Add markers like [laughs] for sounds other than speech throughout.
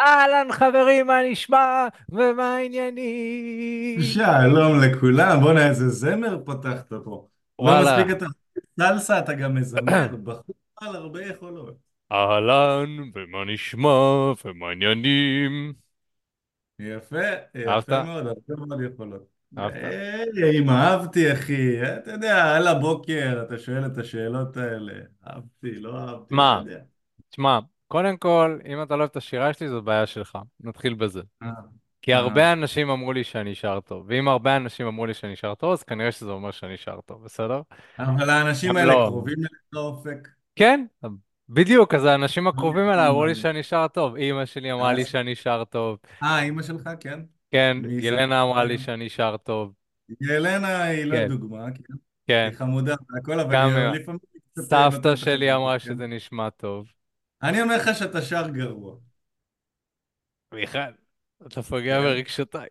אהלן חברים, מה נשמע ומה העניינים? שלום לכולם, בוא'נה איזה זמר פתחת פה. לא וואלה, מספיק אתה סלסה, אתה גם מזמר, בחור בעל הרבה יכולות. אהלן, ומה נשמע ומה העניינים? יפה? יפה מאוד, הרבה מאוד יכולות. אהבת? היי, אם אהבתי אחי, אתה יודע, על הבוקר אתה שואל את השאלות האלה, אהבתי, לא אהבתי, לא מה? יודע. תשמע, קודם כל, אם אתה לא אוהב את השירה שלי, זו בעיה שלך. נתחיל בזה. אה, כי אה. הרבה אנשים אמרו לי שאני שר טוב, ואם הרבה אנשים אמרו לי שאני שר טוב, אז כנראה שזה אומר שאני שר טוב, בסדר? אבל האנשים האלה לא. קרובים אליך אופק. כן, בדיוק, אז האנשים הקרובים אליי אמרו לי אה, שאני שר טוב. אימא שלי אמרה לי שאני שר טוב. אה, אימא שלך, כן. כן, ילנה אמרה לי? שאני שר טוב. ילנה היא לא כן, דוגמה, כן? היא כן. חמודה והכל, אבל היא אה, לפעמים היא אה, סבתא שלי אמרה כן? שזה נשמע טוב. אני אומר לך שאתה שר גרוע, מיכאל, אתה פוגע כן? ברגשותיי.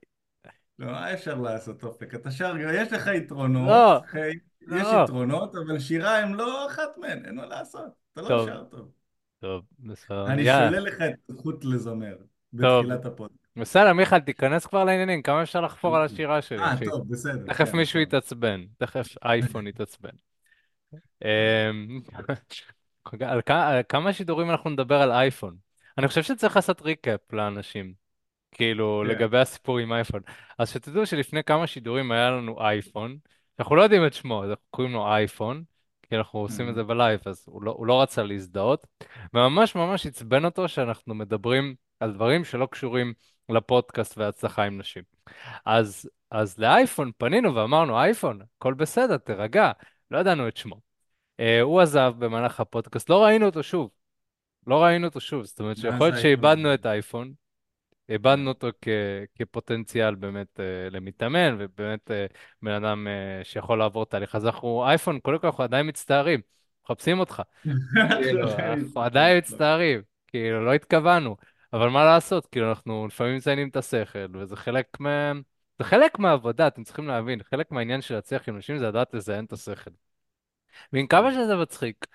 לא, מה אפשר לעשות אופק? אתה שר גרוע, יש לך יתרונות, לא, חי- יש לא. יתרונות, אבל שירה הם לא אחת מהן, אין מה לעשות, אתה לא שר טוב. טוב, בסדר. אני שולל לך את הזכות לזמר. בתחילת הפודקאסט. בסדר, מיכאל, תיכנס כבר לעניינים. כמה אפשר לחפור על השירה שלי, אה? טוב, בסדר, תכף כן, מישהו. יתעצבן. תכף [laughs] אייפון יתעצבן. על כ- כמה שידורים אנחנו נדבר על אייפון? אני חושב שצריך לעשות recap לאנשים. כאילו, כן. לגבי הסיפור עם אייפון. אז שתדעו שלפני כמה שידורים היה לנו אייפון, אנחנו לא יודעים את שמו, אז אנחנו קוראים לו אייפון, כי אנחנו עושים את אה. זה בלייב, אז הוא לא, הוא לא רצה להזדהות, וממש ממש עצבן אותו שאנחנו מדברים על דברים שלא קשורים לפודקאסט והצלחה עם נשים. אז, אז לאייפון פנינו ואמרנו, אייפון, הכל בסדר, תירגע, לא ידענו את שמו. אה, הוא עזב במהלך הפודקאסט, לא ראינו אותו שוב, לא ראינו אותו שוב, זאת אומרת שיכול להיות שאיבדנו. את האייפון. איבדנו אותו כ, כפוטנציאל באמת אה, למתאמן, ובאמת אה, בן אדם אה, שיכול לעבור תהליך. אז אנחנו, אייפון, קודם כל אנחנו עדיין מצטערים, מחפשים אותך. [laughs] כאילו, עדיין אנחנו מסתכלים. עדיין לא. מצטערים, כאילו, לא התכוונו. אבל מה לעשות, כאילו, אנחנו לפעמים מציינים את השכל, וזה חלק מה... זה חלק מהעבודה, אתם צריכים להבין, חלק מהעניין של להצליח עם נשים זה לדעת לזיין את השכל. ועם כמה שזה מצחיק,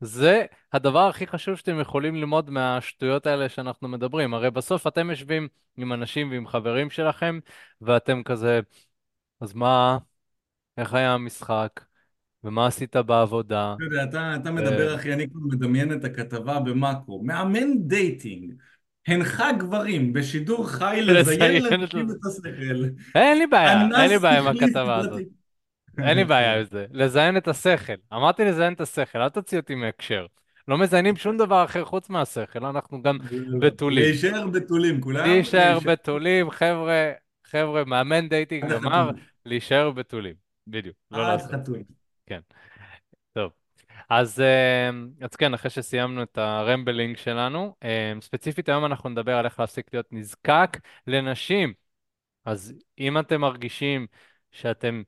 זה הדבר הכי חשוב שאתם יכולים ללמוד מהשטויות האלה שאנחנו מדברים. הרי בסוף אתם יושבים עם אנשים ועם חברים שלכם, ואתם כזה, אז מה, איך היה המשחק, ומה עשית בעבודה, אתה יודע, אתה, אתה. מדבר, אחי, אני כבר מדמיין את הכתבה במאקו. מאמן dating, מנחה גברים בשידור חי לזיין. לנשים את השכל. אין לי בעיה, אין לי בעיה עם הכתבה הזאת. אין לי בעיה. עם זה. לזיין את השכל. אמרתי לזיין את השכל, אל תוציא אותי מהקשר. לא מזיינים שום דבר אחר חוץ מהשכל, אנחנו גם. בתולים. להישאר בתולים, כולם להישאר בתולים, חבר'ה, חבר'ה, מאמן dating אמר. להישאר בתולים. בדיוק, לא לעשות. כן, טוב. אז, אה, אז כן, אחרי שסיימנו את הרמבלינג שלנו, אה, ספציפית היום אנחנו נדבר על איך להפסיק להיות נזקק לנשים. אז אם אתם מרגישים שאתם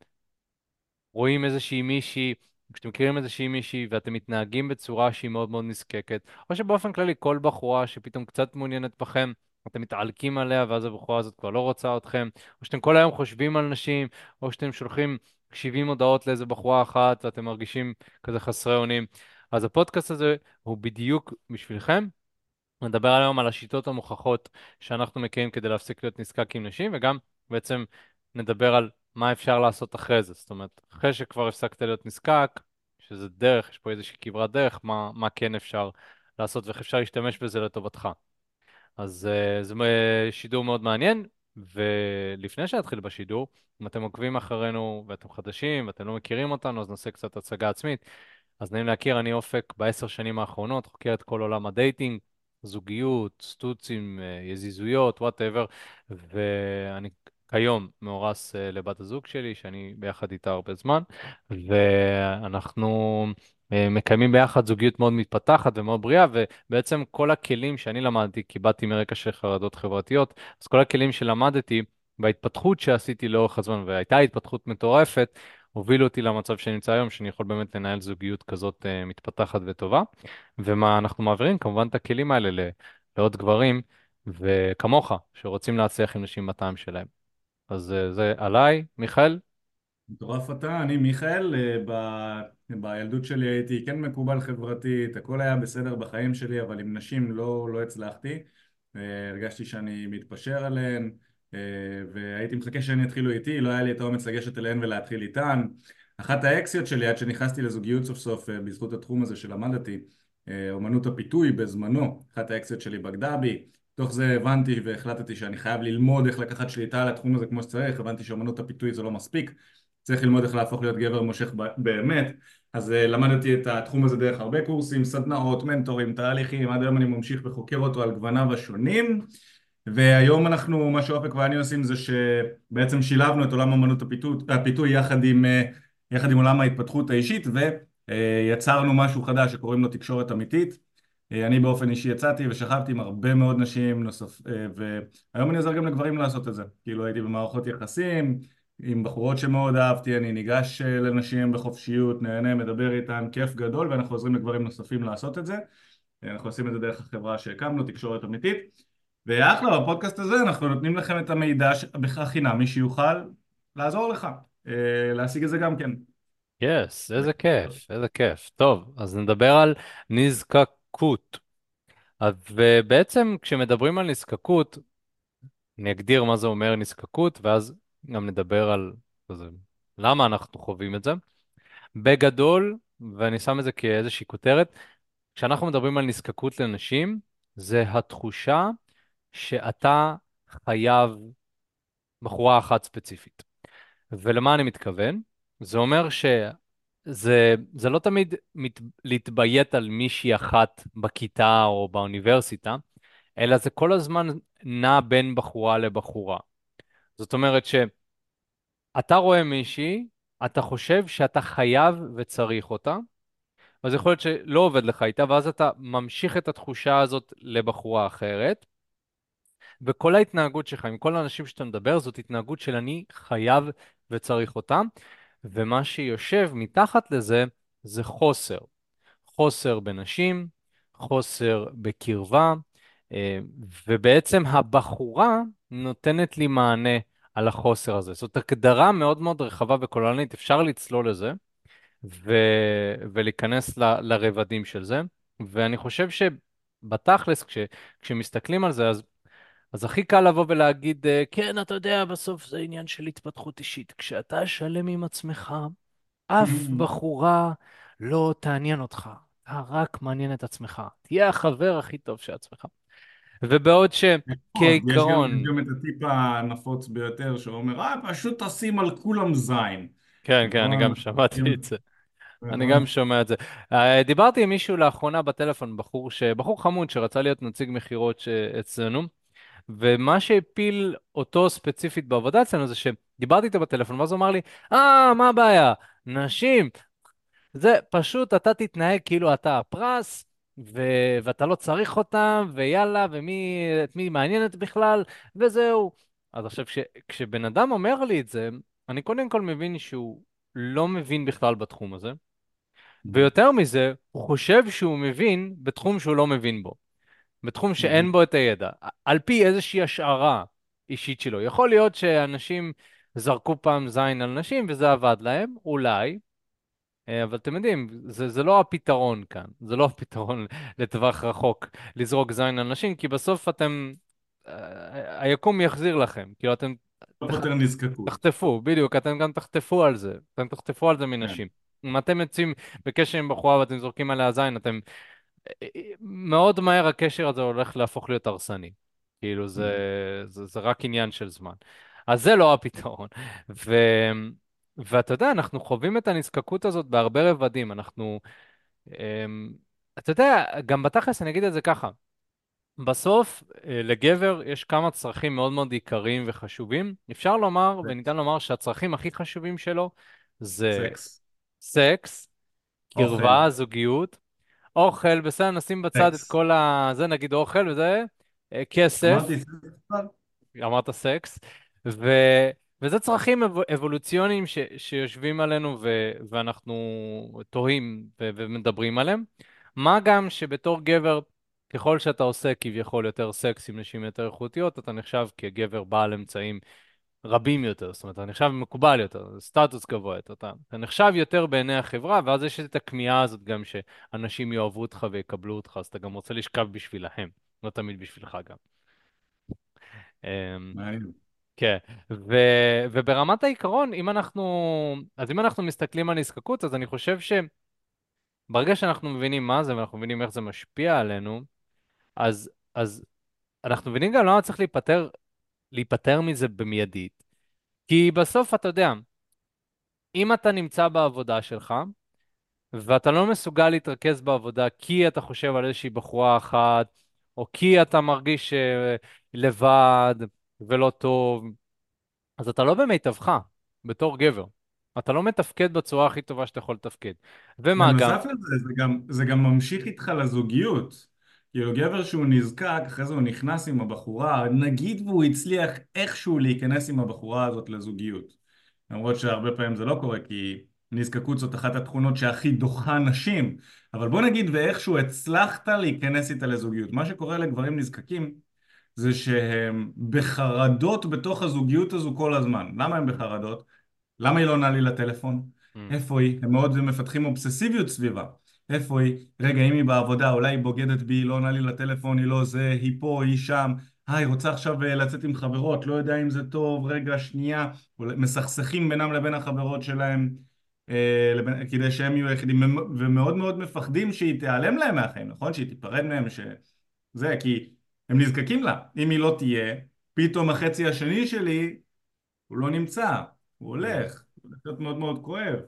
רואים איזושהי מישהי, כשאתם מכירים איזושהי מישהי ואתם מתנהגים בצורה שהיא מאוד מאוד נזקקת, או שבאופן כללי כל בחורה שפתאום קצת מעוניינת בכם, אתם מתעלקים עליה ואז הבחורה הזאת כבר לא רוצה אתכם, או שאתם כל היום חושבים על נשים, או שאתם שולחים 70 הודעות לאיזה בחורה אחת ואתם מרגישים כזה חסרי אונים, אז הפודקאסט הזה הוא בדיוק בשבילכם. נדבר היום על השיטות המוכחות שאנחנו מכירים כדי להפסיק להיות נזקק עם נשים, וגם בעצם נדבר על מה אפשר לעשות אחרי זה. זאת אומרת, אחרי שכבר הפסקת להיות נזקק, שזה דרך, יש פה איזושהי כברת דרך, מה, מה כן אפשר לעשות ואיך אפשר להשתמש בזה לטובתך. אז uh, זה uh, שידור מאוד מעניין, ולפני שאתחיל בשידור, אם אתם עוקבים אחרינו ואתם חדשים ואתם לא מכירים אותנו, אז נעשה קצת הצגה עצמית. אז נעים להכיר, אני אופק בעשר שנים האחרונות, חוקר את כל עולם ה dating, זוגיות, סטוצים, אה, יזיזויות, whatever, ואני כיום מאורס אה, לבת הזוג שלי, שאני ביחד איתה הרבה זמן, ואנחנו אה, מקיימים ביחד זוגיות מאוד מתפתחת ומאוד בריאה, ובעצם כל הכלים שאני למדתי, כי באתי מרקע של חרדות חברתיות, אז כל הכלים שלמדתי, בהתפתחות שעשיתי לאורך הזמן, והייתה התפתחות מטורפת, הובילו אותי למצב שאני נמצא היום, שאני יכול באמת לנהל זוגיות כזאת uh, מתפתחת וטובה. ומה אנחנו מעבירים? כמובן את הכלים האלה לעוד גברים, וכמוך, שרוצים להצליח עם נשים בטעם שלהם. אז uh, זה עליי, מיכאל? מטורף אתה, אני מיכאל, אה, ב... בילדות שלי הייתי כן מקובל חברתית, הכל היה בסדר בחיים שלי, אבל עם נשים לא, לא הצלחתי. אה, הרגשתי שאני מתפשר עליהן, אה, והייתי מחכה שהן יתחילו איתי, לא היה לי את האומץ לגשת אליהן ולהתחיל איתן. אחת האקסיות שלי עד שנכנסתי לזוגיות סוף סוף אה, בזכות התחום הזה שלמדתי, אומנות הפיתוי בזמנו, אחת האקסיות שלי בגדה בי, תוך זה הבנתי והחלטתי שאני חייב ללמוד איך לקחת שליטה על התחום הזה כמו שצריך, הבנתי שאומנות הפיתוי זה לא מספיק, צריך ללמוד איך להפוך להיות גבר מושך באמת, אז uh, למדתי את התחום הזה דרך הרבה קורסים, סדנאות, מנטורים, תהליכים, עד היום אני ממשיך וחוקר אותו על גווניו השונים והיום אנחנו, מה שאופק ואני עושים זה שבעצם שילבנו את עולם אמנות הפיתוי, הפיתוי יחד עם, uh, יחד עם עולם ההתפתחות האישית ויצרנו משהו חדש שקוראים לו תקשורת אמיתית אני באופן אישי יצאתי ושכבתי עם הרבה מאוד נשים נוסף, והיום אני עוזר גם לגברים לעשות את זה כאילו הייתי במערכות יחסים עם בחורות שמאוד אהבתי, אני ניגש אה, לנשים בחופשיות, נהנה, מדבר איתן, כיף גדול ואנחנו עוזרים לגברים נוספים לעשות את זה אנחנו עושים את זה דרך החברה שהקמנו, תקשורת אמיתית ואחלה, בפודקאסט הזה אנחנו נותנים לכם את המידע בכך חינם, מי שיוכל לעזור לך, אה, להשיג את זה גם כן. יס, yes, איזה כיף, איזה כיף. טוב, אז נדבר על נזקקות. ובעצם כשמדברים על נזקקות, אני אגדיר מה זה אומר נזקקות, ואז גם נדבר על זה, למה אנחנו חווים את זה. בגדול, ואני שם את זה כאיזושהי כותרת, כשאנחנו מדברים על נזקקות לנשים, זה התחושה שאתה חייב בחורה אחת ספציפית. ולמה אני מתכוון? זה אומר שזה זה לא תמיד מת, להתביית על מישהי אחת בכיתה או באוניברסיטה, אלא זה כל הזמן נע בין בחורה לבחורה. זאת אומרת שאתה רואה מישהי, אתה חושב שאתה חייב וצריך אותה, אז יכול להיות שלא עובד לך איתה, ואז אתה ממשיך את התחושה הזאת לבחורה אחרת, וכל ההתנהגות שלך עם כל האנשים שאתה מדבר זאת התנהגות של אני חייב וצריך אותם, ומה שיושב מתחת לזה זה חוסר. חוסר בנשים, חוסר בקרבה, אה, ובעצם הבחורה נותנת לי מענה על החוסר הזה. זאת הגדרה מאוד מאוד רחבה וכוללנית, אפשר לצלול לזה ו... ולהיכנס ל... לרבדים של זה, ואני חושב שבתכלס, כש... כשמסתכלים על זה, אז... אז הכי קל לבוא ולהגיד, אה, כן, אתה יודע, בסוף זה עניין של התפתחות אישית. כשאתה שלם עם עצמך, אף [laughs] בחורה לא תעניין אותך. אתה רק מעניין את עצמך. תהיה החבר הכי טוב של עצמך. ובעוד שכעיקרון... יש גם את הטיפ הנפוץ ביותר שאומר, אה, פשוט תשים על כולם זין. כן, כן, אני גם שמעתי את זה. אני גם שומע את זה. אה, דיברתי עם מישהו לאחרונה בטלפון, בחור, ש... בחור חמוד שרצה להיות נציג מכירות אצלנו, ומה שהפיל אותו ספציפית בעבודה אצלנו זה שדיברתי איתו בטלפון, ואז הוא אמר לי, אה, מה הבעיה? נשים. זה פשוט, אתה תתנהג כאילו אתה הפרס, ו- ואתה לא צריך אותם, ויאללה, ומי, מי מעניינת בכלל, וזהו. אז עכשיו, כש- כשבן אדם אומר לי את זה, אני קודם כל מבין שהוא לא מבין בכלל בתחום הזה, ויותר מזה, הוא חושב שהוא מבין בתחום שהוא לא מבין בו. בתחום שאין בו את הידע. על פי איזושהי השערה אישית שלו. יכול להיות שאנשים זרקו פעם זין על נשים וזה עבד להם, אולי, אה, אבל אתם יודעים, זה, זה לא הפתרון כאן, זה לא [laughs] הפתרון לטווח רחוק לזרוק זין על נשים, כי בסוף אתם, אה, היקום יחזיר לכם, כאילו אתם. תחטפו, בדיוק, אתם גם תחטפו על זה, אתם תחטפו על זה מנשים. אם אתם יוצאים בקשר עם בחורה ואתם זורקים עליה זין, אתם, מאוד מהר הקשר הזה הולך להפוך להיות הרסני. כאילו זה, mm. זה, זה רק עניין של זמן. אז זה לא הפתרון. ו... ואתה יודע, אנחנו חווים את הנזקקות הזאת בהרבה רבדים. אנחנו, אמ, אתה יודע, גם בתכלס אני אגיד את זה ככה. בסוף, אה, לגבר יש כמה צרכים מאוד מאוד עיקריים וחשובים. אפשר לומר, וניתן לומר שהצרכים הכי חשובים שלו זה סקס, סקס קרבה, זוגיות, אוכל, בסדר, נשים בצד סקס. את כל ה... זה נגיד אוכל וזה, אה, כסף. אמרתי סקס. אמרת סקס. ו... וזה צרכים אב... אבולוציוניים ש... שיושבים עלינו ו... ואנחנו תוהים ו... ומדברים עליהם. מה גם שבתור גבר, ככל שאתה עושה כביכול יותר סקס עם נשים יותר איכותיות, אתה נחשב כגבר בעל אמצעים רבים יותר, זאת אומרת, אתה נחשב מקובל יותר, סטטוס גבוה יותר, אתה, אתה נחשב יותר בעיני החברה, ואז יש את הכמיהה הזאת גם שאנשים יאהבו אותך ויקבלו אותך, אז אתה גם רוצה לשכב בשבילהם, לא תמיד בשבילך גם. מעניין. כן, ו, וברמת העיקרון, אם אנחנו, אז אם אנחנו מסתכלים על נזקקות, אז אני חושב שברגע שאנחנו מבינים מה זה ואנחנו מבינים איך זה משפיע עלינו, אז, אז אנחנו מבינים גם למה צריך להיפטר, להיפטר מזה במיידית. כי בסוף, אתה יודע, אם אתה נמצא בעבודה שלך, ואתה לא מסוגל להתרכז בעבודה כי אתה חושב על איזושהי בחורה אחת, או כי אתה מרגיש uh, לבד ולא טוב, אז אתה לא במיטבך בתור גבר. אתה לא מתפקד בצורה הכי טובה שאתה יכול לתפקד. ומה גם? בנוסף לזה, זה גם, זה גם ממשיך איתך לזוגיות. כאילו גבר שהוא נזקק, אחרי זה הוא נכנס עם הבחורה, נגיד והוא הצליח איכשהו להיכנס עם הבחורה הזאת לזוגיות. למרות שהרבה פעמים זה לא קורה, כי נזקקות זאת אחת התכונות שהכי דוחה נשים. אבל בוא נגיד ואיכשהו הצלחת להיכנס איתה לזוגיות. מה שקורה לגברים נזקקים זה שהם בחרדות בתוך הזוגיות הזו כל הזמן. למה הם בחרדות? למה היא לא עונה לי לטלפון? Mm, איפה היא? הם מאוד מפתחים אובססיביות סביבה. איפה היא? רגע, אם היא בעבודה, אולי היא בוגדת בי, היא לא עונה לי לטלפון, היא לא זה, היא פה, היא שם. אה, היא רוצה עכשיו אה, לצאת עם חברות, לא יודע אם זה טוב, רגע, שנייה. מסכסכים בינם לבין החברות שלהם, אה, לבין, כדי שהם יהיו היחידים, ומאוד מאוד מפחדים שהיא תיעלם להם מהחיים, נכון? שהיא תיפרד מהם, ש... זה, כי הם נזקקים לה. אם היא לא תהיה, פתאום החצי השני שלי, הוא לא נמצא, הוא mm. הולך. זה להיות מאוד מאוד כואב.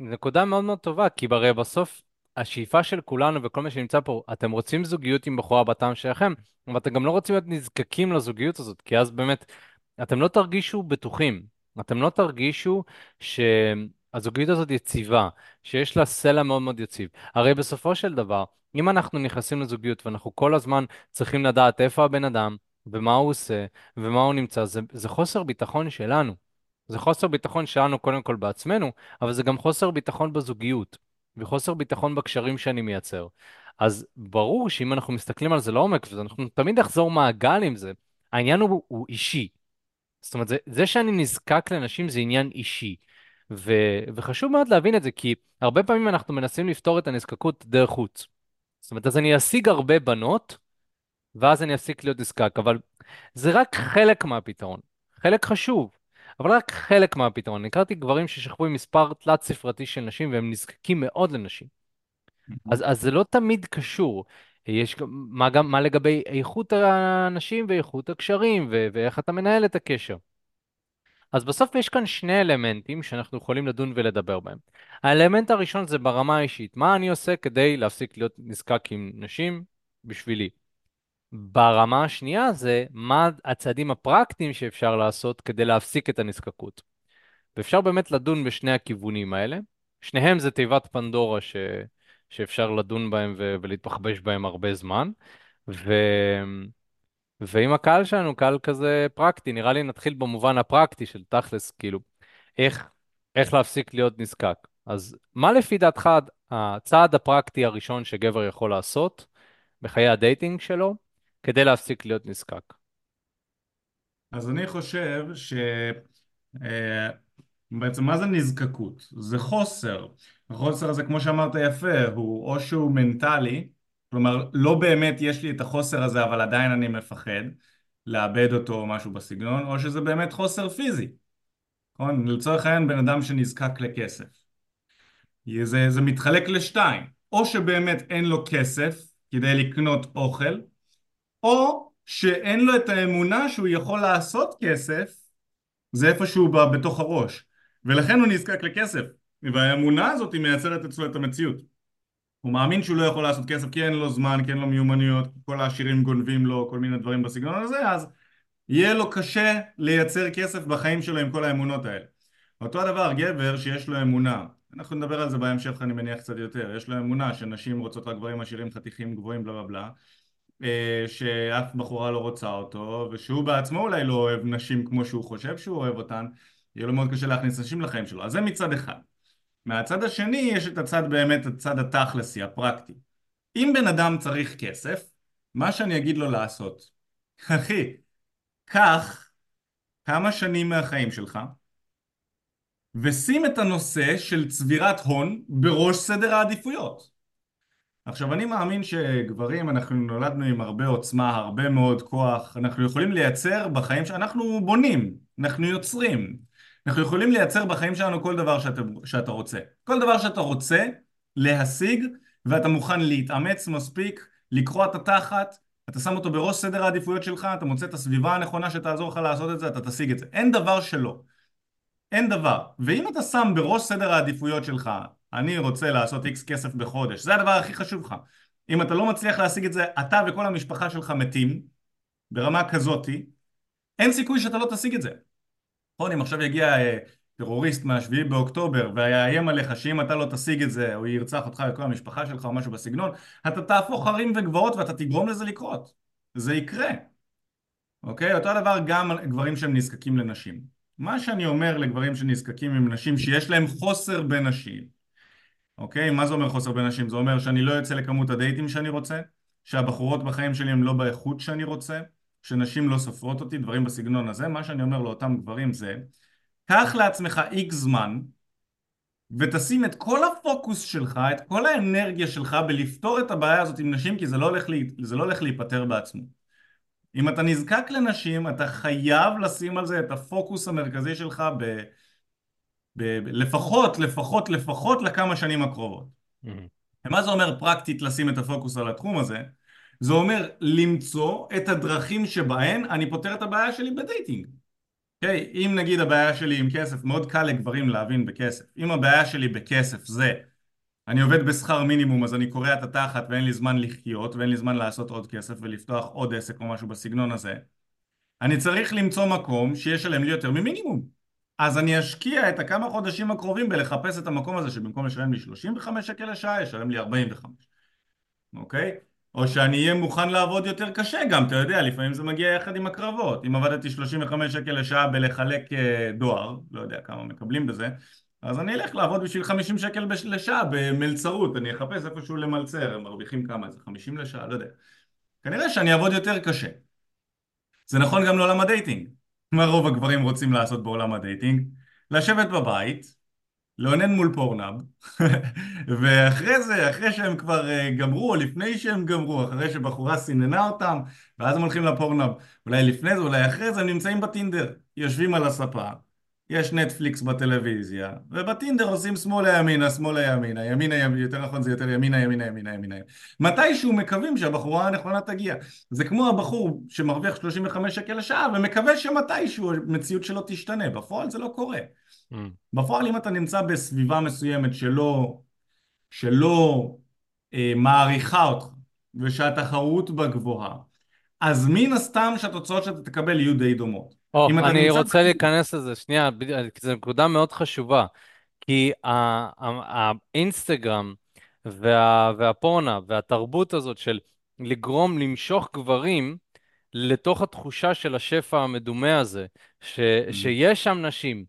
ונקודה מאוד מאוד טובה, כי הרי בסוף השאיפה של כולנו וכל מי שנמצא פה, אתם רוצים זוגיות עם בחורה בטעם שלכם, אבל אתם גם לא רוצים להיות נזקקים לזוגיות הזאת, כי אז באמת אתם לא תרגישו בטוחים, אתם לא תרגישו שהזוגיות הזאת יציבה, שיש לה סלע מאוד מאוד יציב. הרי בסופו של דבר, אם אנחנו נכנסים לזוגיות ואנחנו כל הזמן צריכים לדעת איפה הבן אדם, ומה הוא עושה, ומה הוא נמצא, זה, זה חוסר ביטחון שלנו. זה חוסר ביטחון שלנו קודם כל בעצמנו, אבל זה גם חוסר ביטחון בזוגיות, וחוסר ביטחון בקשרים שאני מייצר. אז ברור שאם אנחנו מסתכלים על זה לעומק, ואנחנו תמיד נחזור מעגל עם זה, העניין הוא, הוא אישי. זאת אומרת, זה, זה שאני נזקק לנשים זה עניין אישי. ו, וחשוב מאוד להבין את זה, כי הרבה פעמים אנחנו מנסים לפתור את הנזקקות דרך חוץ. זאת אומרת, אז אני אשיג הרבה בנות, ואז אני אפסיק להיות נזקק, אבל זה רק חלק מהפתרון. חלק חשוב. אבל רק חלק מהפתרון. הכרתי גברים ששכבו עם מספר תלת ספרתי של נשים והם נזקקים מאוד לנשים. אז, אז זה לא תמיד קשור. יש מה, גם, מה לגבי איכות האנשים ואיכות הקשרים ו- ואיך אתה מנהל את הקשר. אז בסוף יש כאן שני אלמנטים שאנחנו יכולים לדון ולדבר בהם. האלמנט הראשון זה ברמה האישית, מה אני עושה כדי להפסיק להיות נזקק עם נשים בשבילי. ברמה השנייה זה מה הצעדים הפרקטיים שאפשר לעשות כדי להפסיק את הנזקקות. ואפשר באמת לדון בשני הכיוונים האלה. שניהם זה תיבת פנדורה ש... שאפשר לדון בהם ו... ולהתבחבש בהם הרבה זמן. ו... ואם הקהל שלנו קהל כזה פרקטי, נראה לי נתחיל במובן הפרקטי של תכלס, כאילו, איך, איך להפסיק להיות נזקק. אז מה לפי דעתך הצעד הפרקטי הראשון שגבר יכול לעשות בחיי ה dating שלו כדי להפסיק להיות נזקק? אז אני חושב ש... אה, בעצם מה זה נזקקות? זה חוסר. החוסר הזה, כמו שאמרת יפה, הוא או שהוא מנטלי, כלומר, לא באמת יש לי את החוסר הזה, אבל עדיין אני מפחד לאבד אותו או משהו בסגנון, או שזה באמת חוסר פיזי. נכון? לצורך העניין, בן אדם שנזקק לכסף. זה, זה מתחלק לשתיים. או שבאמת אין לו כסף כדי לקנות אוכל, או שאין לו את האמונה שהוא יכול לעשות כסף, זה איפשהו בתוך הראש. ולכן הוא נזקק לכסף. והאמונה הזאת היא מייצרת אצלו את המציאות. הוא מאמין שהוא לא יכול לעשות כסף כי אין לו זמן, כי אין לו מיומנויות, כל העשירים גונבים לו כל מיני דברים בסגנון הזה, אז יהיה לו קשה לייצר כסף בחיים שלו עם כל האמונות האלה. אותו הדבר גבר שיש לו אמונה, אנחנו נדבר על זה בהמשך אני מניח קצת יותר, יש לו אמונה שנשים רוצות רק גברים עשירים חתיכים גבוהים בלה בלה בלה שאף בחורה לא רוצה אותו ושהוא בעצמו אולי לא אוהב נשים כמו שהוא חושב שהוא אוהב אותן יהיה לו מאוד קשה להכניס נשים לחיים שלו אז זה מצד אחד מהצד השני יש את הצד באמת, הצד התכלסי, הפרקטי. אם בן אדם צריך כסף, מה שאני אגיד לו לעשות, אחי, קח כמה שנים מהחיים שלך ושים את הנושא של צבירת הון בראש סדר העדיפויות. עכשיו אני מאמין שגברים אנחנו נולדנו עם הרבה עוצמה, הרבה מאוד כוח, אנחנו יכולים לייצר בחיים שאנחנו בונים, אנחנו יוצרים, אנחנו יכולים לייצר בחיים שלנו כל דבר שאתה, שאתה רוצה, כל דבר שאתה רוצה להשיג ואתה מוכן להתאמץ מספיק, לקרוע את התחת, אתה שם אותו בראש סדר העדיפויות שלך, אתה מוצא את הסביבה הנכונה שתעזור לך לעשות את זה, אתה תשיג את זה, אין דבר שלא, אין דבר, ואם אתה שם בראש סדר העדיפויות שלך אני רוצה לעשות איקס כסף בחודש, זה הדבר הכי חשוב לך. אם אתה לא מצליח להשיג את זה, אתה וכל המשפחה שלך מתים, ברמה כזאתי, אין סיכוי שאתה לא תשיג את זה. נכון, אם עכשיו יגיע אה, טרוריסט מהשביעי באוקטובר ויאיים עליך שאם אתה לא תשיג את זה, או ירצח אותך וכל המשפחה שלך או משהו בסגנון, אתה תהפוך הרים וגבעות ואתה תגרום לזה לקרות. זה יקרה. אוקיי? אותו הדבר גם גברים שהם נזקקים לנשים. מה שאני אומר לגברים שנזקקים עם נשים שיש להם חוסר בנשים אוקיי? מה זה אומר חוסר בנשים? זה אומר שאני לא יוצא לכמות הדייטים שאני רוצה, שהבחורות בחיים שלי הן לא באיכות שאני רוצה, שנשים לא סופרות אותי, דברים בסגנון הזה. מה שאני אומר לאותם גברים זה, קח לעצמך איקס זמן ותשים את כל הפוקוס שלך, את כל האנרגיה שלך בלפתור את הבעיה הזאת עם נשים, כי זה לא הולך, לי, זה לא הולך להיפטר בעצמו. אם אתה נזקק לנשים, אתה חייב לשים על זה את הפוקוס המרכזי שלך ב... ב- לפחות, לפחות, לפחות לכמה שנים הקרובות. Mm-hmm. ומה זה אומר פרקטית לשים את הפוקוס על התחום הזה? זה אומר למצוא את הדרכים שבהן אני פותר את הבעיה שלי בדייטינג. Okay, אוקיי? אם נגיד הבעיה שלי עם כסף, מאוד קל לגברים להבין בכסף. אם הבעיה שלי בכסף זה אני עובד בשכר מינימום אז אני קורע את התחת ואין לי זמן לחיות ואין לי זמן לעשות עוד כסף ולפתוח עוד עסק או משהו בסגנון הזה אני צריך למצוא מקום שישלם לי יותר ממינימום אז אני אשקיע את הכמה חודשים הקרובים בלחפש את המקום הזה שבמקום לשלם לי 35 שקל לשעה ישלם לי 45 אוקיי? או שאני אהיה מוכן לעבוד יותר קשה גם, אתה יודע, לפעמים זה מגיע יחד עם הקרבות. אם עבדתי 35 שקל לשעה בלחלק אה, דואר, לא יודע כמה מקבלים בזה אז אני אלך לעבוד בשביל 50 שקל לשעה במלצרות, אני אחפש איפשהו למלצר, הם מרוויחים כמה, זה 50 לשעה, לא יודע. כנראה שאני אעבוד יותר קשה. זה נכון גם לעולם ה dating מה רוב הגברים רוצים לעשות בעולם ה dating? לשבת בבית, לאונן מול פורנאב, [laughs] ואחרי זה, אחרי שהם כבר אה, גמרו, או לפני שהם גמרו, אחרי שבחורה סיננה אותם, ואז הם הולכים לפורנאב, אולי לפני זה, אולי אחרי זה, הם נמצאים בטינדר, יושבים על הספה, יש נטפליקס בטלוויזיה, ובטינדר עושים שמאלה ימינה, שמאלה ימינה, ימינה ימינה, יותר נכון זה יותר ימינה ימינה ימינה ימינה. מתישהו מקווים שהבחורה הנכונה תגיע. זה כמו הבחור שמרוויח 35 שקל לשעה ומקווה שמתישהו המציאות שלו תשתנה, בפועל זה לא קורה. Mm. בפועל אם אתה נמצא בסביבה מסוימת שלא, שלא אה, מעריכה אותך ושהתחרות בה גבוהה, אז מן הסתם שהתוצאות שאתה תקבל יהיו די דומות. או, אני רוצה ב... להיכנס לזה, שנייה, כי זו נקודה מאוד חשובה. כי האינסטגרם וה, והפורנה והתרבות הזאת של לגרום, למשוך גברים לתוך התחושה של השפע המדומה הזה, ש, mm. שיש שם נשים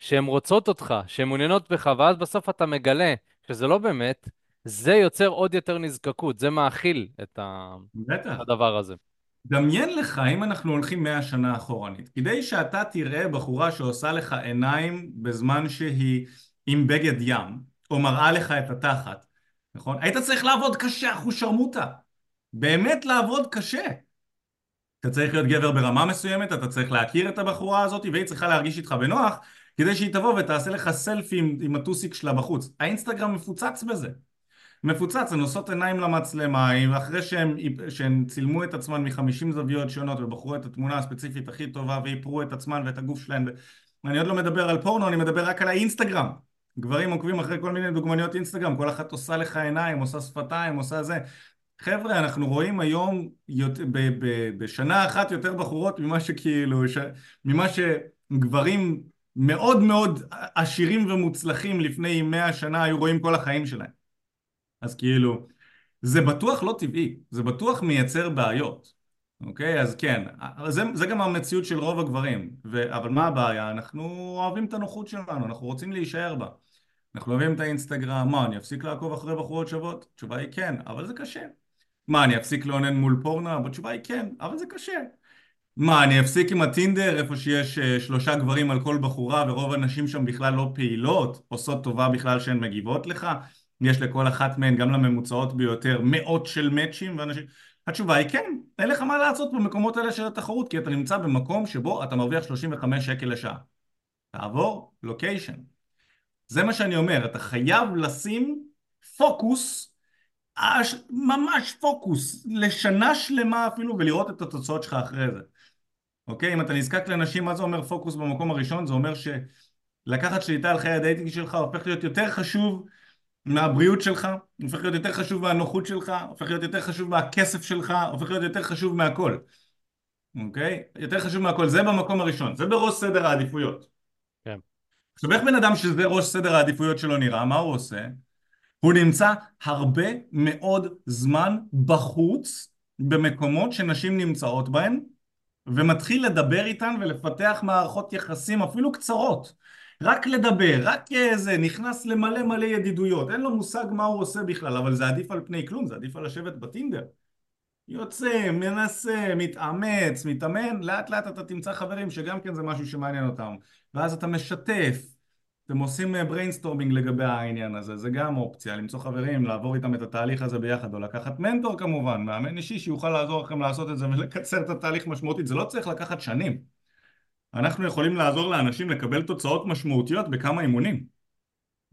שהן רוצות אותך, שהן מעוניינות בך, ואז בסוף אתה מגלה שזה לא באמת, זה יוצר עוד יותר נזקקות, זה מאכיל את הדבר הזה. דמיין לך אם אנחנו הולכים מאה שנה אחורנית. כדי שאתה תראה בחורה שעושה לך עיניים בזמן שהיא עם בגד ים או מראה לך את התחת נכון? היית צריך לעבוד קשה אחוז שרמוטה. באמת לעבוד קשה. אתה צריך להיות גבר ברמה מסוימת אתה צריך להכיר את הבחורה הזאת והיא צריכה להרגיש איתך בנוח כדי שהיא תבוא ותעשה לך סלפי עם, עם הטוסיק שלה בחוץ. האינסטגרם מפוצץ בזה מפוצץ, הן עושות עיניים למצלמה, אחרי שהן, שהן צילמו את עצמן מחמישים זוויות שונות ובחרו את התמונה הספציפית הכי טובה ואיפרו את עצמן ואת הגוף שלהן ואני עוד לא מדבר על פורנו, אני מדבר רק על האינסטגרם. גברים עוקבים אחרי כל מיני דוגמניות אינסטגרם, כל אחת עושה לך עיניים, עושה שפתיים, עושה זה. חבר'ה, אנחנו רואים היום יות, ב, ב, בשנה אחת יותר בחורות ממה שכאילו, ש, ממה שגברים מאוד מאוד עשירים ומוצלחים לפני מאה שנה היו רואים כל החיים שלהם אז כאילו, זה בטוח לא טבעי, זה בטוח מייצר בעיות, אוקיי? אז כן, זה, זה גם המציאות של רוב הגברים, ו, אבל מה הבעיה? אנחנו אוהבים את הנוחות שלנו, אנחנו רוצים להישאר בה. אנחנו אוהבים את האינסטגרם, מה, אני אפסיק לעקוב אחרי בחורות שוות? התשובה היא כן, אבל זה קשה. מה, אני אפסיק לאונן מול פורנה? התשובה היא כן, אבל זה קשה. מה, אני אפסיק עם הטינדר איפה שיש uh, שלושה גברים על כל בחורה ורוב הנשים שם בכלל לא פעילות, עושות טובה בכלל שהן מגיבות לך? יש לכל אחת מהן, גם לממוצעות ביותר, מאות של מאצ'ים ואנשים... התשובה היא כן, אין לך מה לעשות במקומות האלה של התחרות, כי אתה נמצא במקום שבו אתה מרוויח 35 שקל לשעה. תעבור location. זה מה שאני אומר, אתה חייב לשים פוקוס, ממש פוקוס, לשנה שלמה אפילו, ולראות את התוצאות שלך אחרי זה. אוקיי? אם אתה נזקק לנשים, מה זה אומר פוקוס במקום הראשון? זה אומר שלקחת שליטה על חיי ה dating שלך הופך להיות יותר חשוב מהבריאות שלך, הופך להיות יותר חשוב מהנוחות שלך, הופך להיות יותר חשוב מהכסף שלך, הופך להיות יותר חשוב מהכל. אוקיי? יותר חשוב מהכל. זה במקום הראשון. זה בראש סדר העדיפויות. כן. עכשיו איך בן אדם שזה ראש סדר העדיפויות שלו נראה, מה הוא עושה? הוא נמצא הרבה מאוד זמן בחוץ במקומות שנשים נמצאות בהן ומתחיל לדבר איתן ולפתח מערכות יחסים אפילו קצרות רק לדבר, רק איזה, נכנס למלא מלא ידידויות, אין לו מושג מה הוא עושה בכלל, אבל זה עדיף על פני כלום, זה עדיף על לשבת בטינדר. יוצא, מנסה, מתאמץ, מתאמן, לאט לאט אתה תמצא חברים שגם כן זה משהו שמעניין אותם. ואז אתה משתף, אתם עושים brainstorming לגבי העניין הזה, זה גם אופציה, למצוא חברים, לעבור איתם את התהליך הזה ביחד, או לקחת מנטור כמובן, מאמן אישי שיוכל לעזור לכם לעשות את זה ולקצר את התהליך משמעותית, זה לא צריך לקחת שנים. אנחנו יכולים לעזור לאנשים לקבל תוצאות משמעותיות בכמה אימונים.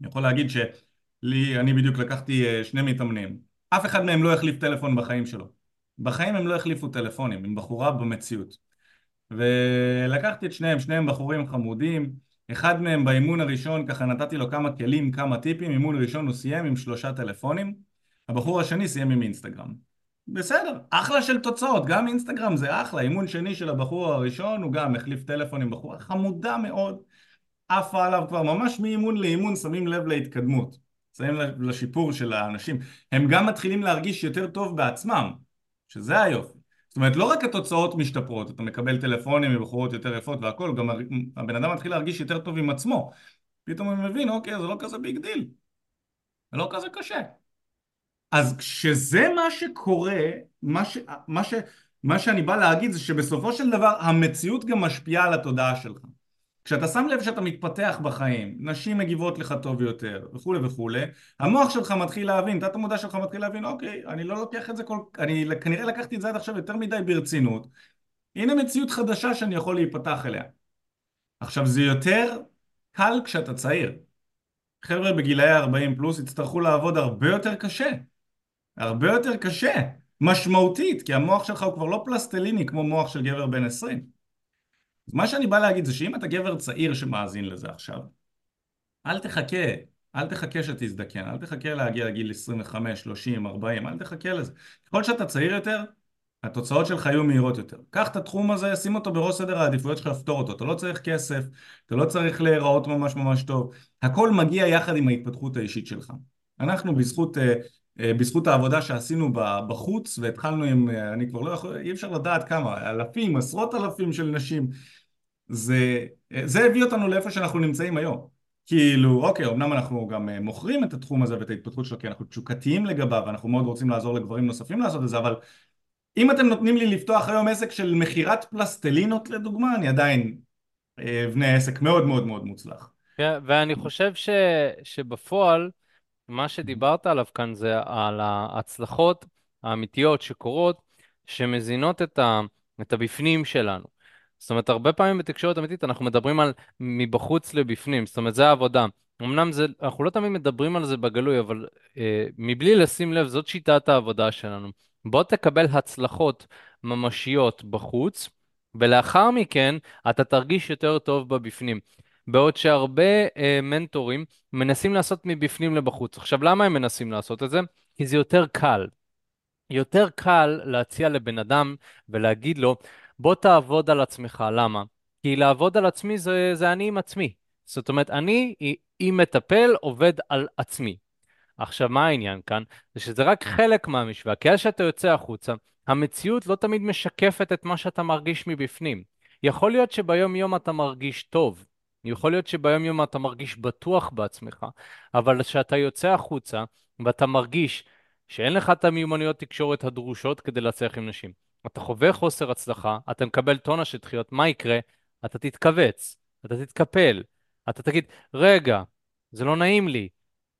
אני יכול להגיד שלי, אני בדיוק לקחתי אה, שני מתאמנים, אף אחד מהם לא החליף טלפון בחיים שלו. בחיים הם לא החליפו טלפונים, עם בחורה במציאות. ולקחתי את שניהם, שניהם בחורים חמודים, אחד מהם באימון הראשון ככה נתתי לו כמה כלים, כמה טיפים, אימון ראשון הוא סיים עם שלושה טלפונים, הבחור השני סיים עם אינסטגרם. בסדר, אחלה של תוצאות, גם אינסטגרם זה אחלה, אימון שני של הבחור הראשון הוא גם החליף טלפון עם בחורה חמודה מאוד, עפה עליו כבר ממש מאימון לאימון, שמים לב להתקדמות, שמים לב לשיפור של האנשים, הם גם מתחילים להרגיש יותר טוב בעצמם, שזה היופי. זאת אומרת, לא רק התוצאות משתפרות, אתה מקבל טלפונים מבחורות יותר יפות והכל, גם הבן אדם מתחיל להרגיש יותר טוב עם עצמו. פתאום הוא מבין, אוקיי, זה לא כזה big deal. זה לא כזה קשה. אז כשזה מה שקורה, מה, ש, מה, ש, מה שאני בא להגיד זה שבסופו של דבר המציאות גם משפיעה על התודעה שלך. כשאתה שם לב שאתה מתפתח בחיים, נשים מגיבות לך טוב יותר וכולי וכולי, המוח שלך מתחיל להבין, תת המודע שלך מתחיל להבין, אוקיי, אני לא לוקח את זה כל... אני כנראה לקחתי את זה עד עכשיו יותר מדי ברצינות, הנה מציאות חדשה שאני יכול להיפתח אליה. עכשיו זה יותר קל כשאתה צעיר. חבר'ה בגילאי 40 פלוס יצטרכו לעבוד הרבה יותר קשה. הרבה יותר קשה, משמעותית, כי המוח שלך הוא כבר לא פלסטליני כמו מוח של גבר בן 20. אז מה שאני בא להגיד זה שאם אתה גבר צעיר שמאזין לזה עכשיו, אל תחכה, אל תחכה שתזדקן, אל תחכה להגיע לגיל 25, 30, 40, אל תחכה לזה. ככל שאתה צעיר יותר, התוצאות שלך יהיו מהירות יותר. קח את התחום הזה, שים אותו בראש סדר העדיפויות שלך לפתור אותו. אתה לא צריך כסף, אתה לא צריך להיראות ממש ממש טוב. הכל מגיע יחד עם ההתפתחות האישית שלך. אנחנו בזכות אה, בזכות העבודה שעשינו בחוץ והתחלנו עם, אה, אני כבר לא יכול, אי אפשר לדעת כמה, אלפים, עשרות אלפים של נשים זה, אה, זה הביא אותנו לאיפה שאנחנו נמצאים היום כאילו אוקיי אמנם אנחנו גם מוכרים את התחום הזה ואת ההתפתחות שלו כי אנחנו תשוקתיים לגביו ואנחנו מאוד רוצים לעזור לגברים נוספים לעשות את זה אבל אם אתם נותנים לי לפתוח היום עסק של מכירת פלסטלינות לדוגמה אני עדיין אבנה עסק מאוד מאוד מאוד מוצלח. כן, ואני חושב ש, שבפועל מה שדיברת עליו כאן זה על ההצלחות האמיתיות שקורות, שמזינות את, ה, את הבפנים שלנו. זאת אומרת, הרבה פעמים בתקשורת אמיתית אנחנו מדברים על מבחוץ לבפנים, זאת אומרת, זה העבודה. אמנם זה, אנחנו לא תמיד מדברים על זה בגלוי, אבל אה, מבלי לשים לב, זאת שיטת העבודה שלנו. בוא תקבל הצלחות ממשיות בחוץ, ולאחר מכן אתה תרגיש יותר טוב בבפנים. בעוד שהרבה אה, מנטורים מנסים לעשות מבפנים לבחוץ. עכשיו, למה הם מנסים לעשות את זה? כי זה יותר קל. יותר קל להציע לבן אדם ולהגיד לו, בוא תעבוד על עצמך. למה? כי לעבוד על עצמי זה, זה אני עם עצמי. זאת אומרת, אני עם מטפל עובד על עצמי. עכשיו, מה העניין כאן? זה שזה רק חלק מהמשוואה. כי אז שאתה יוצא החוצה, המציאות לא תמיד משקפת את מה שאתה מרגיש מבפנים. יכול להיות שביום יום אתה מרגיש טוב, יכול להיות שביום יום אתה מרגיש בטוח בעצמך, אבל כשאתה יוצא החוצה ואתה מרגיש שאין לך את המיומנויות תקשורת הדרושות כדי להצליח עם נשים, אתה חווה חוסר הצלחה, אתה מקבל טונה של דחיות, מה יקרה? אתה תתכווץ, אתה תתקפל, אתה תגיד, רגע, זה לא נעים לי,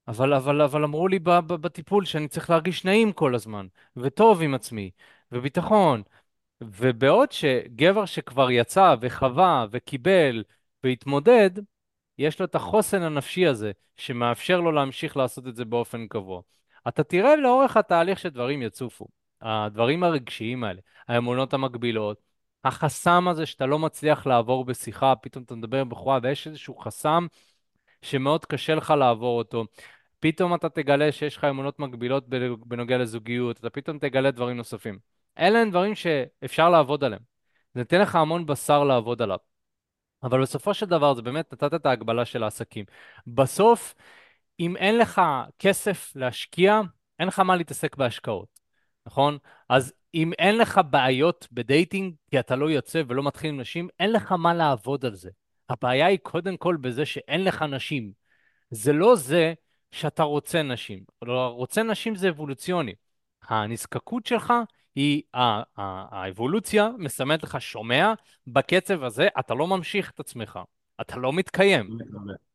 אבל, אבל, אבל אמרו לי בטיפול שאני צריך להרגיש נעים כל הזמן, וטוב עם עצמי, וביטחון. ובעוד שגבר שכבר יצא וחווה וקיבל והתמודד, יש לו את החוסן הנפשי הזה, שמאפשר לו להמשיך לעשות את זה באופן קבוע. אתה תראה לאורך התהליך שדברים יצופו. הדברים הרגשיים האלה, האמונות המקבילות, החסם הזה שאתה לא מצליח לעבור בשיחה, פתאום אתה מדבר עם בחורה ויש איזשהו חסם שמאוד קשה לך לעבור אותו. פתאום אתה תגלה שיש לך אמונות מקבילות בנוגע לזוגיות, אתה פתאום תגלה דברים נוספים. אלה הם דברים שאפשר לעבוד עליהם. זה נותן לך המון בשר לעבוד עליו. אבל בסופו של דבר זה באמת נתת את ההגבלה של העסקים. בסוף, אם אין לך כסף להשקיע, אין לך מה להתעסק בהשקעות, נכון? אז אם אין לך בעיות בדייטינג, כי אתה לא יוצא ולא מתחיל עם נשים, אין לך מה לעבוד על זה. הבעיה היא קודם כל בזה שאין לך נשים. זה לא זה שאתה רוצה נשים. רוצה נשים זה אבולוציוני. הנזקקות שלך היא, האבולוציה מסמנת לך, שומע, בקצב הזה אתה לא ממשיך את עצמך, אתה לא מתקיים.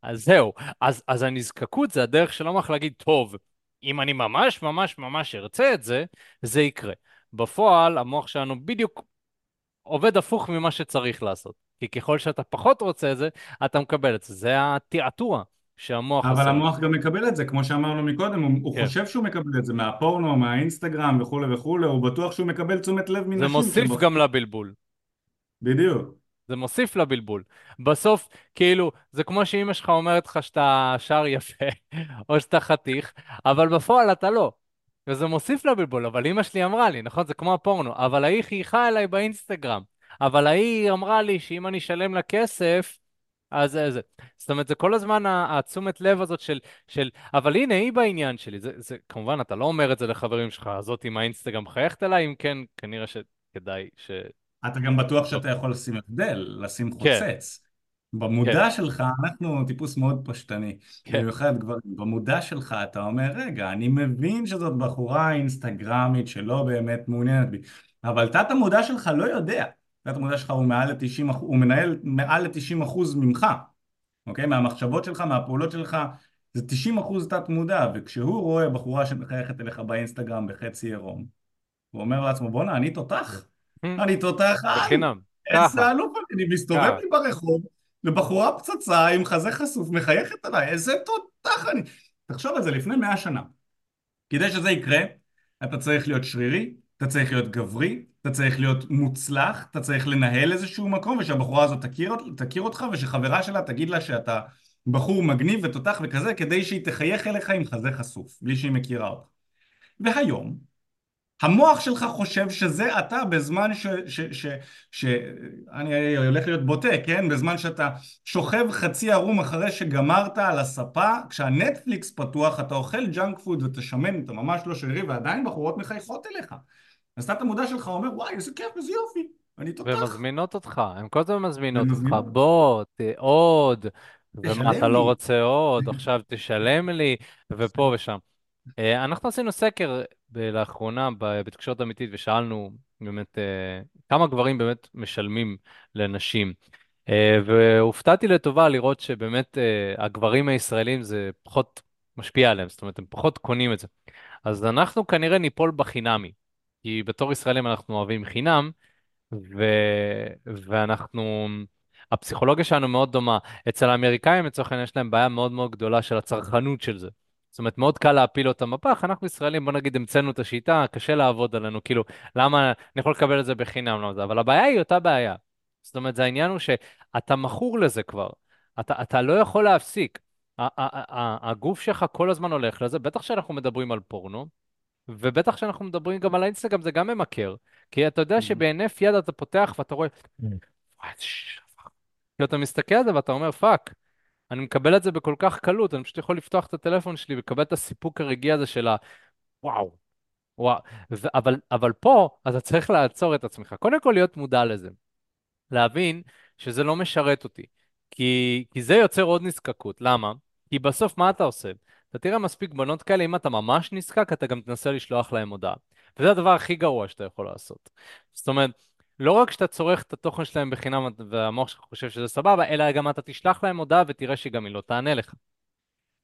אז זהו, אז, אז הנזקקות זה הדרך של המוח להגיד, טוב, אם אני ממש ממש ממש ארצה את זה, זה יקרה. בפועל, המוח שלנו בדיוק עובד הפוך ממה שצריך לעשות. כי ככל שאתה פחות רוצה את זה, אתה מקבל את זה. זה התעתוע שהמוח אבל עושה. המוח גם מקבל את זה, כמו שאמרנו מקודם, הוא, הוא כן. חושב שהוא מקבל את זה מהפורנו, מהאינסטגרם וכולי וכולי, הוא בטוח שהוא מקבל תשומת לב זה מנשים. מוסיף שבח- גם לבלבול. בדיוק. זה מוסיף לבלבול. בסוף, כאילו, זה כמו שאימא שלך אומרת לך שאתה שר יפה, [laughs] או שאתה חתיך, אבל בפועל אתה לא. וזה מוסיף לבלבול, אבל אימא שלי אמרה לי, נכון? זה כמו הפורנו, אבל ההיא חייכה אליי באינסטגרם. אבל ההיא אמרה לי שאם אני אשלם לה כסף, אז זה זה. זאת אומרת, זה כל הזמן התשומת לב הזאת של, של, אבל הנה, היא בעניין שלי. זה, זה, כמובן, אתה לא אומר את זה לחברים שלך, הזאת עם האינסטגרם חייכת אליי, אם כן, כנראה שכדאי ש... אתה גם בטוח. שאתה יכול לשים הבדל, לשים כן, חוצץ. כן, במודע שלך, אנחנו טיפוס מאוד פשטני, כן. במיוחד גברים, במודע שלך אתה אומר, רגע, אני מבין שזאת בחורה אינסטגרמית שלא באמת מעוניינת בי, אבל תת המודע שלך לא יודע, תת המודע שלך הוא מעל ל-90, הוא מנהל מעל ל-90 אחוז ממך, אוקיי? מהמחשבות שלך, מהפעולות שלך, זה 90 אחוז תת מודע, וכשהוא רואה בחורה שמחייכת אליך באינסטגרם בחצי עירום, הוא אומר לעצמו, בואנה, אני תותח, אני תותח על, בחינם. איזה אלוף אני, מסתובב. לי ברחוב, ובחורה פצצה עם חזה חשוף מחייכת עליי, איזה תותח אני. תחשוב על זה, לפני מאה שנה. כדי שזה יקרה, אתה צריך להיות שרירי, אתה צריך להיות גברי, אתה צריך להיות מוצלח, אתה צריך לנהל איזשהו מקום, ושהבחורה הזאת תכיר, תכיר אותך, ושחברה שלה תגיד לה שאתה בחור מגניב ותותח וכזה, כדי שהיא תחייך אליך עם חזה חשוף, בלי שהיא מכירה אותך. והיום, המוח שלך חושב שזה אתה בזמן ש... ש, ש, ש אני הולך להיות בוטה, כן? בזמן שאתה שוכב חצי ערום אחרי שגמרת על הספה, כשהנטפליקס פתוח, אתה אוכל junk food ואתה שמן, אתה ממש לא שרירי, ועדיין בחורות מחייכות אליך. אז תת המודע שלך אומר, וואי, איזה כיף, איזה יופי, אני תותח. ומזמינות אותך, הן כל הזמן מזמינות אותך. בוא, עוד, ומה אתה לא. רוצה עוד, [laughs] עכשיו תשלם לי, ופה ושם. אה, אנחנו עשינו סקר ב- לאחרונה בתקשורת אמיתית ושאלנו באמת אה, כמה גברים באמת משלמים לנשים. אה, והופתעתי לטובה לראות שבאמת אה, הגברים הישראלים זה פחות משפיע עליהם, זאת אומרת הם פחות קונים את זה. אז אנחנו כנראה ניפול בחינמי, כי בתור ישראלים אנחנו אוהבים חינם, ו... ואנחנו, הפסיכולוגיה שלנו מאוד דומה. אצל האמריקאים לצורך העניין יש להם בעיה מאוד מאוד גדולה של הצרכנות של זה. זאת אומרת, מאוד קל להפיל אותם בפח, אנחנו ישראלים, בוא נגיד, המצאנו את השיטה, קשה לעבוד עלינו, כאילו, למה, אני יכול לקבל את זה בחינם, למה זה, אבל הבעיה היא אותה בעיה. זאת אומרת, זה העניין הוא שאתה מכור לזה כבר, אתה, אתה לא יכול להפסיק. הגוף שלך כל הזמן הולך לזה, בטח שאנחנו מדברים על פורנו, ובטח שאנחנו מדברים גם על האינסטגרם, זה גם ממכר. כי אתה יודע שבהינף יד אתה פותח ואתה רואה, וואי, איזה שפח. כאילו אתה מסתכל על זה ואתה אומר, fuck, אני מקבל את זה בכל כך קלות, אני פשוט יכול לפתוח את הטלפון שלי ולקבל את הסיפוק הרגעי הזה של ה... וואו, וואו. ו- אבל, אבל פה אתה צריך לעצור את עצמך. קודם כל להיות מודע לזה. להבין שזה לא משרת אותי. כי, כי זה יוצר עוד נזקקות. למה? כי בסוף מה אתה עושה? אתה תראה מספיק בנות כאלה, אם אתה ממש נזקק, אתה גם תנסה לשלוח להם הודעה. וזה הדבר הכי גרוע שאתה יכול לעשות. זאת אומרת, לא רק שאתה צורך את התוכן שלהם בחינם והמוח שלך חושב שזה סבבה, אלא גם אתה תשלח להם הודעה ותראה שגם היא לא תענה לך.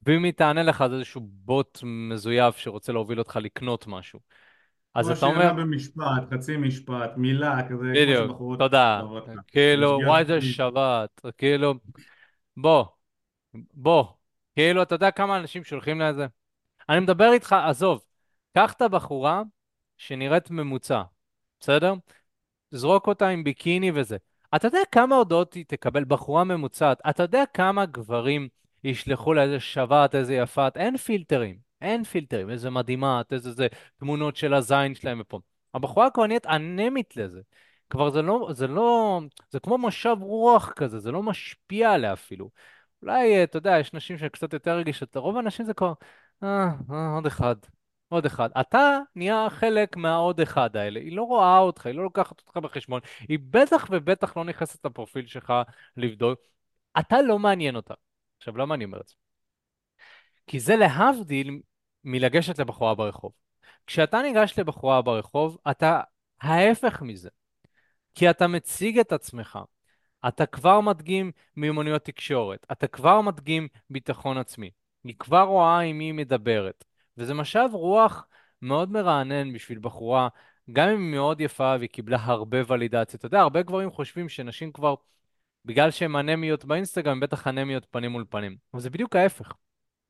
ואם היא תענה לך זה איזשהו בוט מזויף שרוצה להוביל אותך לקנות משהו. אז כמו אתה אומר, עונה במשפט, חצי משפט, מילה, כזה, כמו בדיוק, שבחורות תודה. אוהבות לך. כאילו, וואי זה. שבת, כאילו, בוא, בוא. כאילו, אתה יודע כמה אנשים שולחים לזה? אני מדבר איתך, עזוב, קח את הבחורה שנראית ממוצע, בסדר? זרוק אותה עם ביקיני וזה. אתה יודע כמה הודעות היא תקבל בחורה ממוצעת? אתה יודע כמה גברים ישלחו לה איזה שבת, איזה יפת? אין פילטרים, אין פילטרים, איזה מדהימה, איזה זה, תמונות של הזין שלהם ופה. הבחורה כבר נהיית אנמית לזה. כבר זה לא, זה לא, זה כמו משב רוח כזה, זה לא משפיע עליה אפילו. אולי, אתה יודע, יש נשים שהן קצת יותר רגישות, רוב הנשים זה כבר, אה, אה, עוד אחד, עוד אחד. אתה נהיה חלק מהעוד אחד האלה. היא לא רואה אותך, היא לא לוקחת אותך בחשבון. היא בטח ובטח לא נכנסת לפרופיל שלך לבדוק. אתה לא מעניין אותה. עכשיו, למה אני אומר את זה? כי זה להבדיל מלגשת לבחורה ברחוב. כשאתה ניגש לבחורה ברחוב, אתה ההפך מזה. כי אתה מציג את עצמך. אתה כבר מדגים מיומנויות תקשורת. אתה כבר מדגים ביטחון עצמי. היא כבר רואה עם מי מדברת. וזה משב רוח מאוד מרענן בשביל בחורה, גם אם היא מאוד יפה והיא קיבלה הרבה ולידציה. אתה יודע, הרבה גברים חושבים שנשים כבר, בגלל שהן אנמיות באינסטגרם, הן בטח אנמיות פנים מול פנים. אבל זה בדיוק ההפך.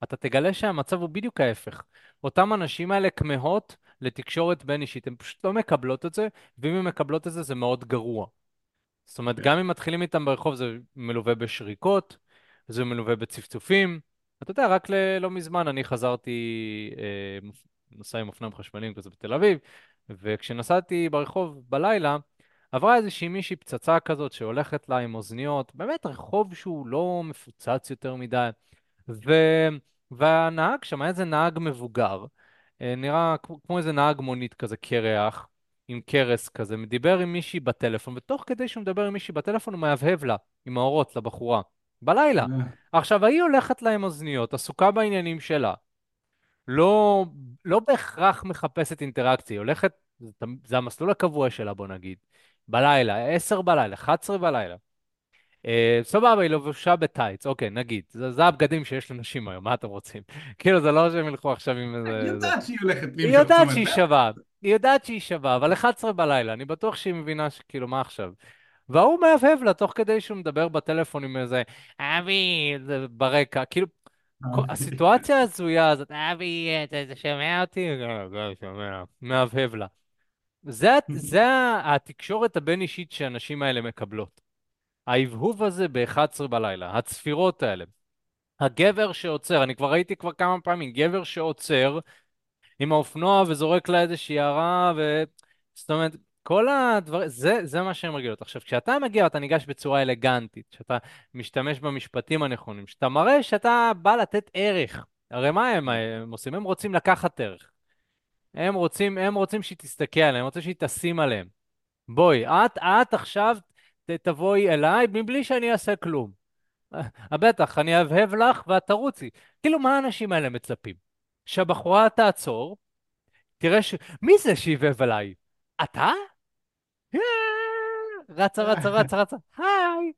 אתה תגלה שהמצב הוא בדיוק ההפך. אותם הנשים האלה כמהות לתקשורת בין אישית, הן פשוט לא מקבלות את זה, ואם הן מקבלות את זה, זה מאוד גרוע. זאת אומרת, כן. גם אם מתחילים איתם ברחוב, זה מלווה בשריקות, זה מלווה בצפצופים. אתה יודע, רק ל- לא מזמן אני חזרתי, אה, נסע עם אופניים חשמליים כזה בתל אביב, וכשנסעתי ברחוב בלילה, עברה איזושהי מישהי פצצה כזאת שהולכת לה עם אוזניות, באמת רחוב שהוא לא מפוצץ יותר מדי, ו... והנהג שם היה איזה נהג מבוגר, אה, נראה כמו איזה נהג מונית כזה קרח. עם קרס כזה, דיבר עם מישהי בטלפון, ותוך כדי שהוא מדבר עם מישהי בטלפון הוא מהבהב לה, עם האורות לבחורה, בלילה. אה, עכשיו, ההיא הולכת לה עם אוזניות, עסוקה בעניינים שלה, לא, לא בהכרח מחפשת אינטראקציה, היא הולכת, זה, זה המסלול הקבוע שלה, בוא נגיד, בלילה, 10 בלילה, 11 בלילה. אה, סבבה, היא לבושה בטייץ, אוקיי, נגיד, זה, זה הבגדים שיש לנשים היום, מה אתם רוצים? [laughs] כאילו, זה לא שהם ילכו עכשיו עם היא איזה... זה. יודעת שהיא הולכת היא יודעת שהיא. שווה, היא יודעת שהיא שווה, אבל 11 בלילה, אני בטוח שהיא מבינה שכאילו, מה עכשיו? וההוא מהבהב לה תוך כדי שהוא מדבר בטלפון עם איזה, אבי, זה ברקע, כאילו, כל- הסיטואציה ההזויה הזאת, אבי, אתה שומע אותי? כן, כן, שומע. מהבהב לה. זה, [laughs] זה התקשורת הבין-אישית שהנשים האלה מקבלות. ההבהוב הזה ב-11 בלילה, הצפירות האלה. הגבר שעוצר, אני כבר ראיתי כבר כמה פעמים, גבר שעוצר עם האופנוע וזורק לה איזושהי הערה, ו... זאת אומרת, כל הדברים, זה, זה מה שהן רגילות. עכשיו, כשאתה מגיע ואתה ניגש בצורה אלגנטית, כשאתה משתמש במשפטים הנכונים, כשאתה מראה שאתה בא לתת ערך, הרי מה הם, הם עושים? הם רוצים לקחת ערך. הם רוצים, הם רוצים שהיא תסתכל עליהם, הם רוצים שהיא תשים עליהם. בואי, את, את עכשיו תבואי אליי מבלי שאני אעשה כלום. [laughs] בטח, אני אהבהב לך ואת תרוצי. כאילו, מה האנשים האלה מצפים? שהבחורה תעצור, תראה ש... מי זה שהבהב עליי? אתה? אה, רצה, רצה, רצה, רצה. היי,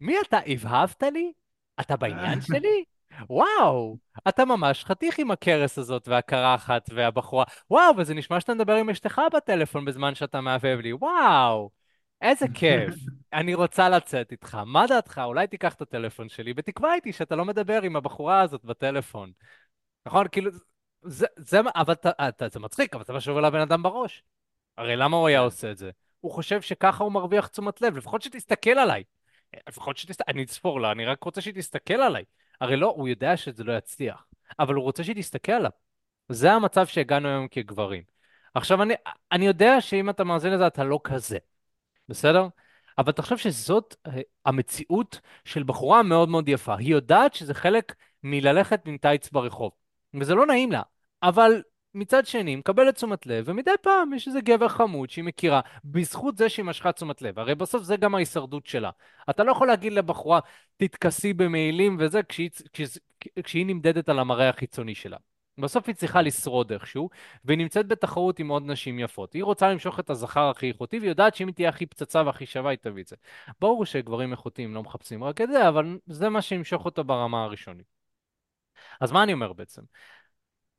מי אתה? הבהבת לי? אתה בעניין שלי? וואו, אתה ממש חתיך עם הכרס הזאת והקרחת והבחורה. וואו, וזה נשמע שאתה מדבר עם אשתך בטלפון בזמן שאתה מהבהב לי. וואו, איזה כיף. [laughs] אני רוצה לצאת איתך. מה דעתך? אולי תיקח את הטלפון שלי ותקבע איתי שאתה לא מדבר עם הבחורה הזאת בטלפון. נכון? כאילו, זה, זה, אבל אתה, אתה, זה מצחיק, אבל זה מה שעובר לבן אדם בראש. הרי למה הוא היה כן. עושה את זה? הוא חושב שככה הוא מרוויח תשומת לב, לפחות שתסתכל עליי. לפחות שתסתכל, אני אצפור לה, אני רק רוצה שהיא תסתכל עליי. הרי לא, הוא יודע שזה לא יצליח, אבל הוא רוצה שהיא תסתכל עליו. זה המצב שהגענו היום כגברים. עכשיו, אני, אני יודע שאם אתה מאזין לזה, אתה לא כזה. בסדר? אבל תחשוב שזאת אה, המציאות של בחורה מאוד מאוד יפה. היא יודעת שזה חלק מללכת עם טייץ ברחוב, וזה לא נעים לה, אבל מצד שני, מקבלת תשומת לב, ומדי פעם יש איזה גבר חמוד שהיא מכירה, בזכות זה שהיא משכה תשומת לב. הרי בסוף זה גם ההישרדות שלה. אתה לא יכול להגיד לבחורה, תתכסי במעילים וזה, כשהיא, כשהיא, כשהיא נמדדת על המראה החיצוני שלה. בסוף היא צריכה לשרוד איכשהו, והיא נמצאת בתחרות עם עוד נשים יפות. היא רוצה למשוך את הזכר הכי איכותי, והיא יודעת שאם היא תהיה הכי פצצה והכי שווה, היא תביא את זה. ברור שגברים איכותיים לא מחפשים רק את זה, אבל זה מה שימשוך אותה ברמה הראשונית. אז מה אני אומר בעצם?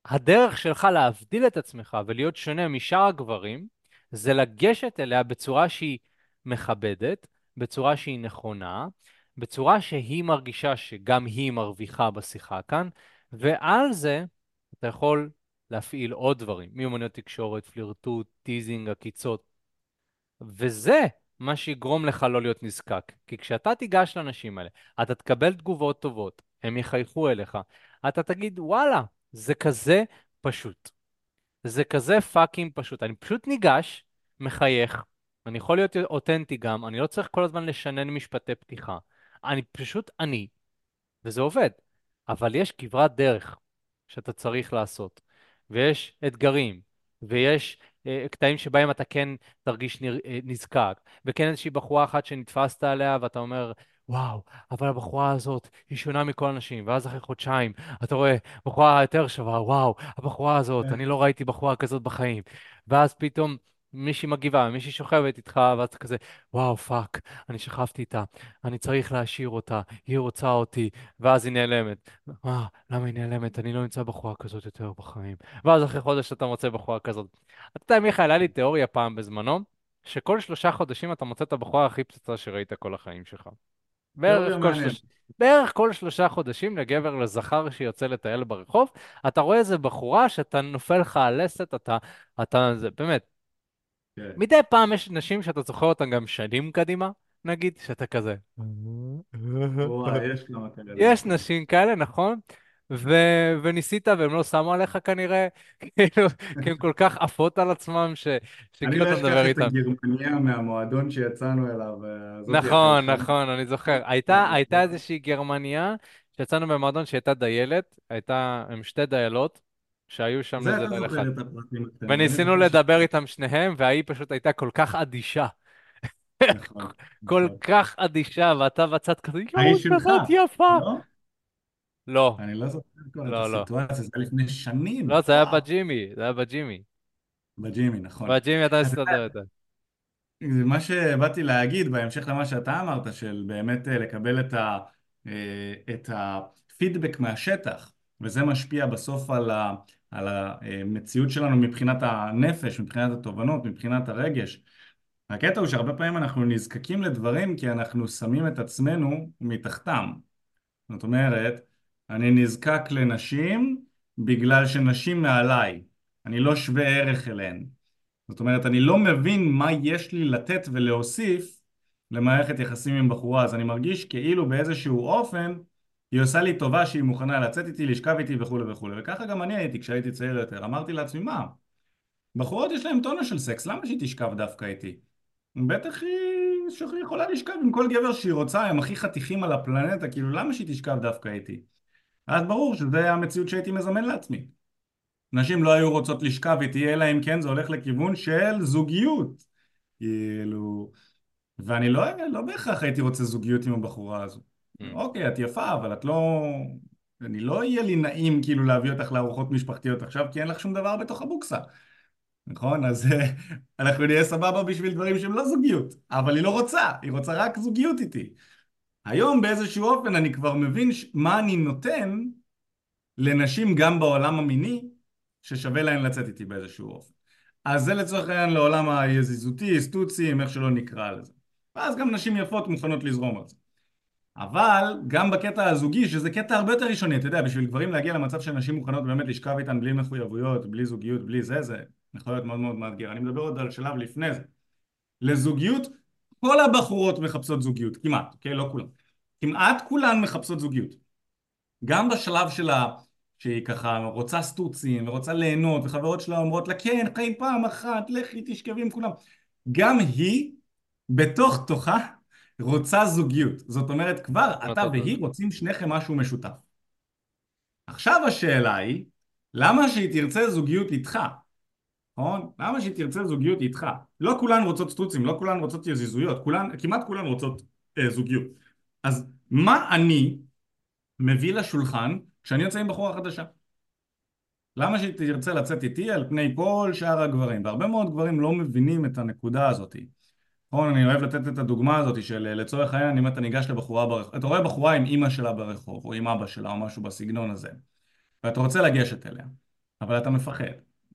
הדרך שלך להבדיל את עצמך ולהיות שונה משאר הגברים, זה לגשת אליה בצורה שהיא מכבדת, בצורה שהיא נכונה, בצורה שהיא מרגישה שגם היא מרוויחה בשיחה כאן, ועל זה אתה יכול להפעיל עוד דברים, מיומנויות תקשורת, פלירטוט, teasing, עקיצות. וזה מה שיגרום לך לא להיות נזקק. כי כשאתה תיגש לאנשים האלה, אתה תקבל תגובות טובות, הם יחייכו אליך, אתה תגיד, וואלה, זה כזה פשוט. זה כזה פאקינג פשוט. אני פשוט ניגש, מחייך, אני יכול להיות אותנטי גם, אני לא צריך כל הזמן לשנן משפטי פתיחה. אני פשוט אני, וזה עובד. אבל יש כברת דרך שאתה צריך לעשות, ויש אתגרים, ויש אה, קטעים שבהם אתה כן תרגיש אה, נזקק, וכן איזושהי בחורה אחת שנתפסת עליה ואתה אומר, וואו, אבל הבחורה הזאת היא שונה מכל הנשים, ואז אחרי חודשיים אתה רואה בחורה יותר שווה, וואו, הבחורה הזאת, אני לא ראיתי בחורה כזאת בחיים. ואז פתאום מישהי מגיבה, מישהי שוכבת איתך, ואז אתה כזה, וואו, fuck, אני שכבתי איתה, אני צריך להשאיר אותה, היא רוצה אותי, ואז היא נעלמת. מה, למה היא נעלמת? אני לא נמצא בחורה כזאת יותר בחיים. ואז אחרי חודש אתה מוצא בחורה כזאת. אתה יודע, מיכאל, היה לי תיאוריה פעם בזמנו, שכל שלושה חודשים אתה מוצא את הבחורה הכי פצצה שראית כל החיים שלך. בערך תיאוריה כל. שלוש... בערך כל שלושה חודשים לגבר לזכר שיוצא לטייל ברחוב, אתה רואה איזה בחורה שאתה נופל לך על לסת, אתה, אתה, זה באמת. כן. מדי פעם יש נשים שאתה זוכר אותן גם שנים קדימה, נגיד, שאתה כזה. וואי, יש כמה כאלה, יש. נשים כאלה, נכון? ו... וניסית והם לא שמו עליך כנראה, [laughs] כאילו, כי הן כל כך עפות על עצמם, ש... אני שכאילו לא אתה מדבר אשכח את. הגרמניה מהמועדון שיצאנו אליו, אה, נכון. נכון, אני זוכר. הייתה, הייתה איזושהי גרמניה שיצאנו במועדון שהייתה דיילת, הייתה עם שתי דיילות שהיו שם זה לאיזה אתה לילה אחד. את אני וניסינו. [laughs] לדבר איתם שניהם, והיא פשוט הייתה כל כך אדישה. נכון, [laughs] כל נכון. כך אדישה, ואתה בצד כזה, יואו, כזאת יפה. לא? לא, אני לא זוכר כבר את לא, לא. הסיטואציה, זה היה לפני שנים, לא, זה היה. בג'ימי, זה היה בג'ימי. בג'ימי, נכון. בג'ימי אתה מסתדר איתה. זה מה שבאתי להגיד בהמשך למה שאתה אמרת, של באמת אה, לקבל את ה, אה, את הפידבק מהשטח, וזה משפיע בסוף על ה, על המציאות שלנו מבחינת הנפש, מבחינת התובנות, מבחינת הרגש. הקטע הוא שהרבה פעמים אנחנו נזקקים לדברים כי אנחנו שמים את עצמנו מתחתם. זאת אומרת, אני נזקק לנשים בגלל שנשים מעליי, אני לא שווה ערך אליהן. זאת אומרת, אני לא מבין מה יש לי לתת ולהוסיף למערכת יחסים עם בחורה, אז אני מרגיש כאילו באיזשהו אופן היא עושה לי טובה שהיא מוכנה לצאת איתי, לשכב איתי וכולי וכולי. וככה גם אני הייתי כשהייתי צעיר יותר. אמרתי לעצמי, מה? בחורות יש להן טונה של סקס, למה שהיא תשכב דווקא איתי? בטח היא יכולה לשכב עם כל גבר שהיא רוצה, הם הכי חתיכים על הפלנטה, כאילו למה שהיא תשכב דווקא איתי? אז ברור שזה המציאות שהייתי מזמן לעצמי. נשים לא היו רוצות לשכב איתי, אלא אם כן זה הולך לכיוון של זוגיות. כאילו... ואני לא, לא בהכרח הייתי רוצה זוגיות עם הבחורה הזו. Mm. אוקיי, את יפה, אבל את לא... אני לא יהיה לי נעים כאילו להביא אותך לארוחות משפחתיות עכשיו, כי אין לך שום דבר בתוך הבוקסה. נכון? אז [laughs] אנחנו נהיה סבבה בשביל דברים שהם לא זוגיות. אבל היא לא רוצה, היא רוצה רק זוגיות איתי. היום באיזשהו אופן אני כבר מבין מה אני נותן לנשים גם בעולם המיני, ששווה להן לצאת איתי באיזשהו אופן. אז זה לצורך העניין לעולם היזיזותי, סטוצים, איך שלא נקרא לזה. ואז גם נשים יפות מוכנות לזרום על זה. אבל גם בקטע הזוגי, שזה קטע הרבה יותר ראשוני, אתה יודע, בשביל גברים להגיע למצב שנשים מוכנות באמת לשכב איתן בלי מחויבויות, בלי זוגיות, בלי זה, זה יכול להיות מאוד מאוד מאתגר. אני מדבר עוד על שלב לפני זה. לזוגיות, כל הבחורות מחפשות זוגיות, כמעט, אוקיי? לא כולן. כמעט כולן מחפשות זוגיות. גם בשלב שלה, שהיא ככה רוצה סטוצים ורוצה ליהנות, וחברות שלה אומרות לה, כן, חיים פעם אחת, לכי תשכבי עם כולם. גם היא, בתוך תוכה, רוצה זוגיות. זאת אומרת, כבר אתה והיא רוצים שניכם משהו משותף. עכשיו השאלה היא, למה שהיא תרצה זוגיות איתך? נכון? למה שהיא תרצה זוגיות איתך? לא כולן רוצות סטוצים, לא כולן רוצות יזיזויות, כולן, כמעט כולן רוצות אה, זוגיות. אז מה אני מביא לשולחן כשאני יוצא עם בחורה חדשה? למה שהיא תרצה לצאת איתי על פני כל שאר הגברים? והרבה מאוד גברים לא מבינים את הנקודה הזאת. נכון, אני אוהב לתת את הדוגמה הזאת של לצורך העניין אם אתה ניגש לבחורה ברחוב, אתה רואה בחורה עם אימא שלה ברחוב או עם אבא שלה או משהו בסגנון הזה ואתה רוצה לגשת אליה אבל אתה מפחד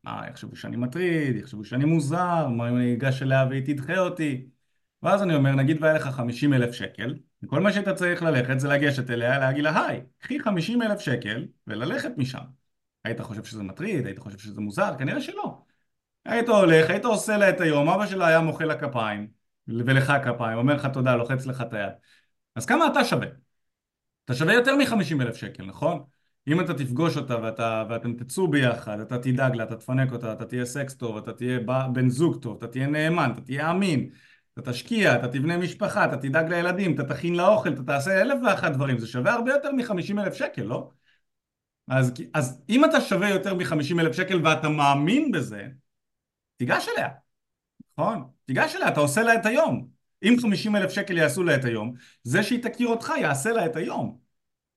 מה, יחשבו שאני מטריד, יחשבו שאני מוזר, מה אם אני אגש אליה והיא תדחה אותי ואז אני אומר, נגיד והיה לך 50 אלף שקל וכל מה שאתה צריך ללכת זה לגשת אליה, להגיד לה היי, קחי 50 אלף שקל וללכת משם היית חושב שזה מטריד, היית חושב שזה מוזר, כנראה שלא היית הולך, היית עושה לה את היום, אבא שלה היה מוחא לה כפיים ולך כפיים, אומר לך תודה, לוחץ לך את היד. אז כמה אתה שווה? אתה שווה יותר מ-50 אלף שקל, נכון? אם אתה תפגוש אותה ואתה, ואתם תצאו ביחד, אתה תדאג לה, אתה תפנק אותה, אתה תהיה סקס טוב, אתה תהיה בן זוג טוב, אתה תהיה נאמן, אתה תהיה אמין, אתה תשקיע, אתה תבנה משפחה, אתה תדאג לילדים, אתה תכין לה אוכל, אתה תעשה אלף ואחת דברים, זה שווה הרבה יותר מ-50 אלף שקל, לא? אז, אז אם אתה שווה יותר מ-50 אלף שקל ואתה מאמין בזה, תיגש אליה. נכון? תיגש אליה, אתה עושה לה את היום. אם 50 אלף שקל יעשו לה את היום, זה שהיא תכיר אותך יעשה לה את היום.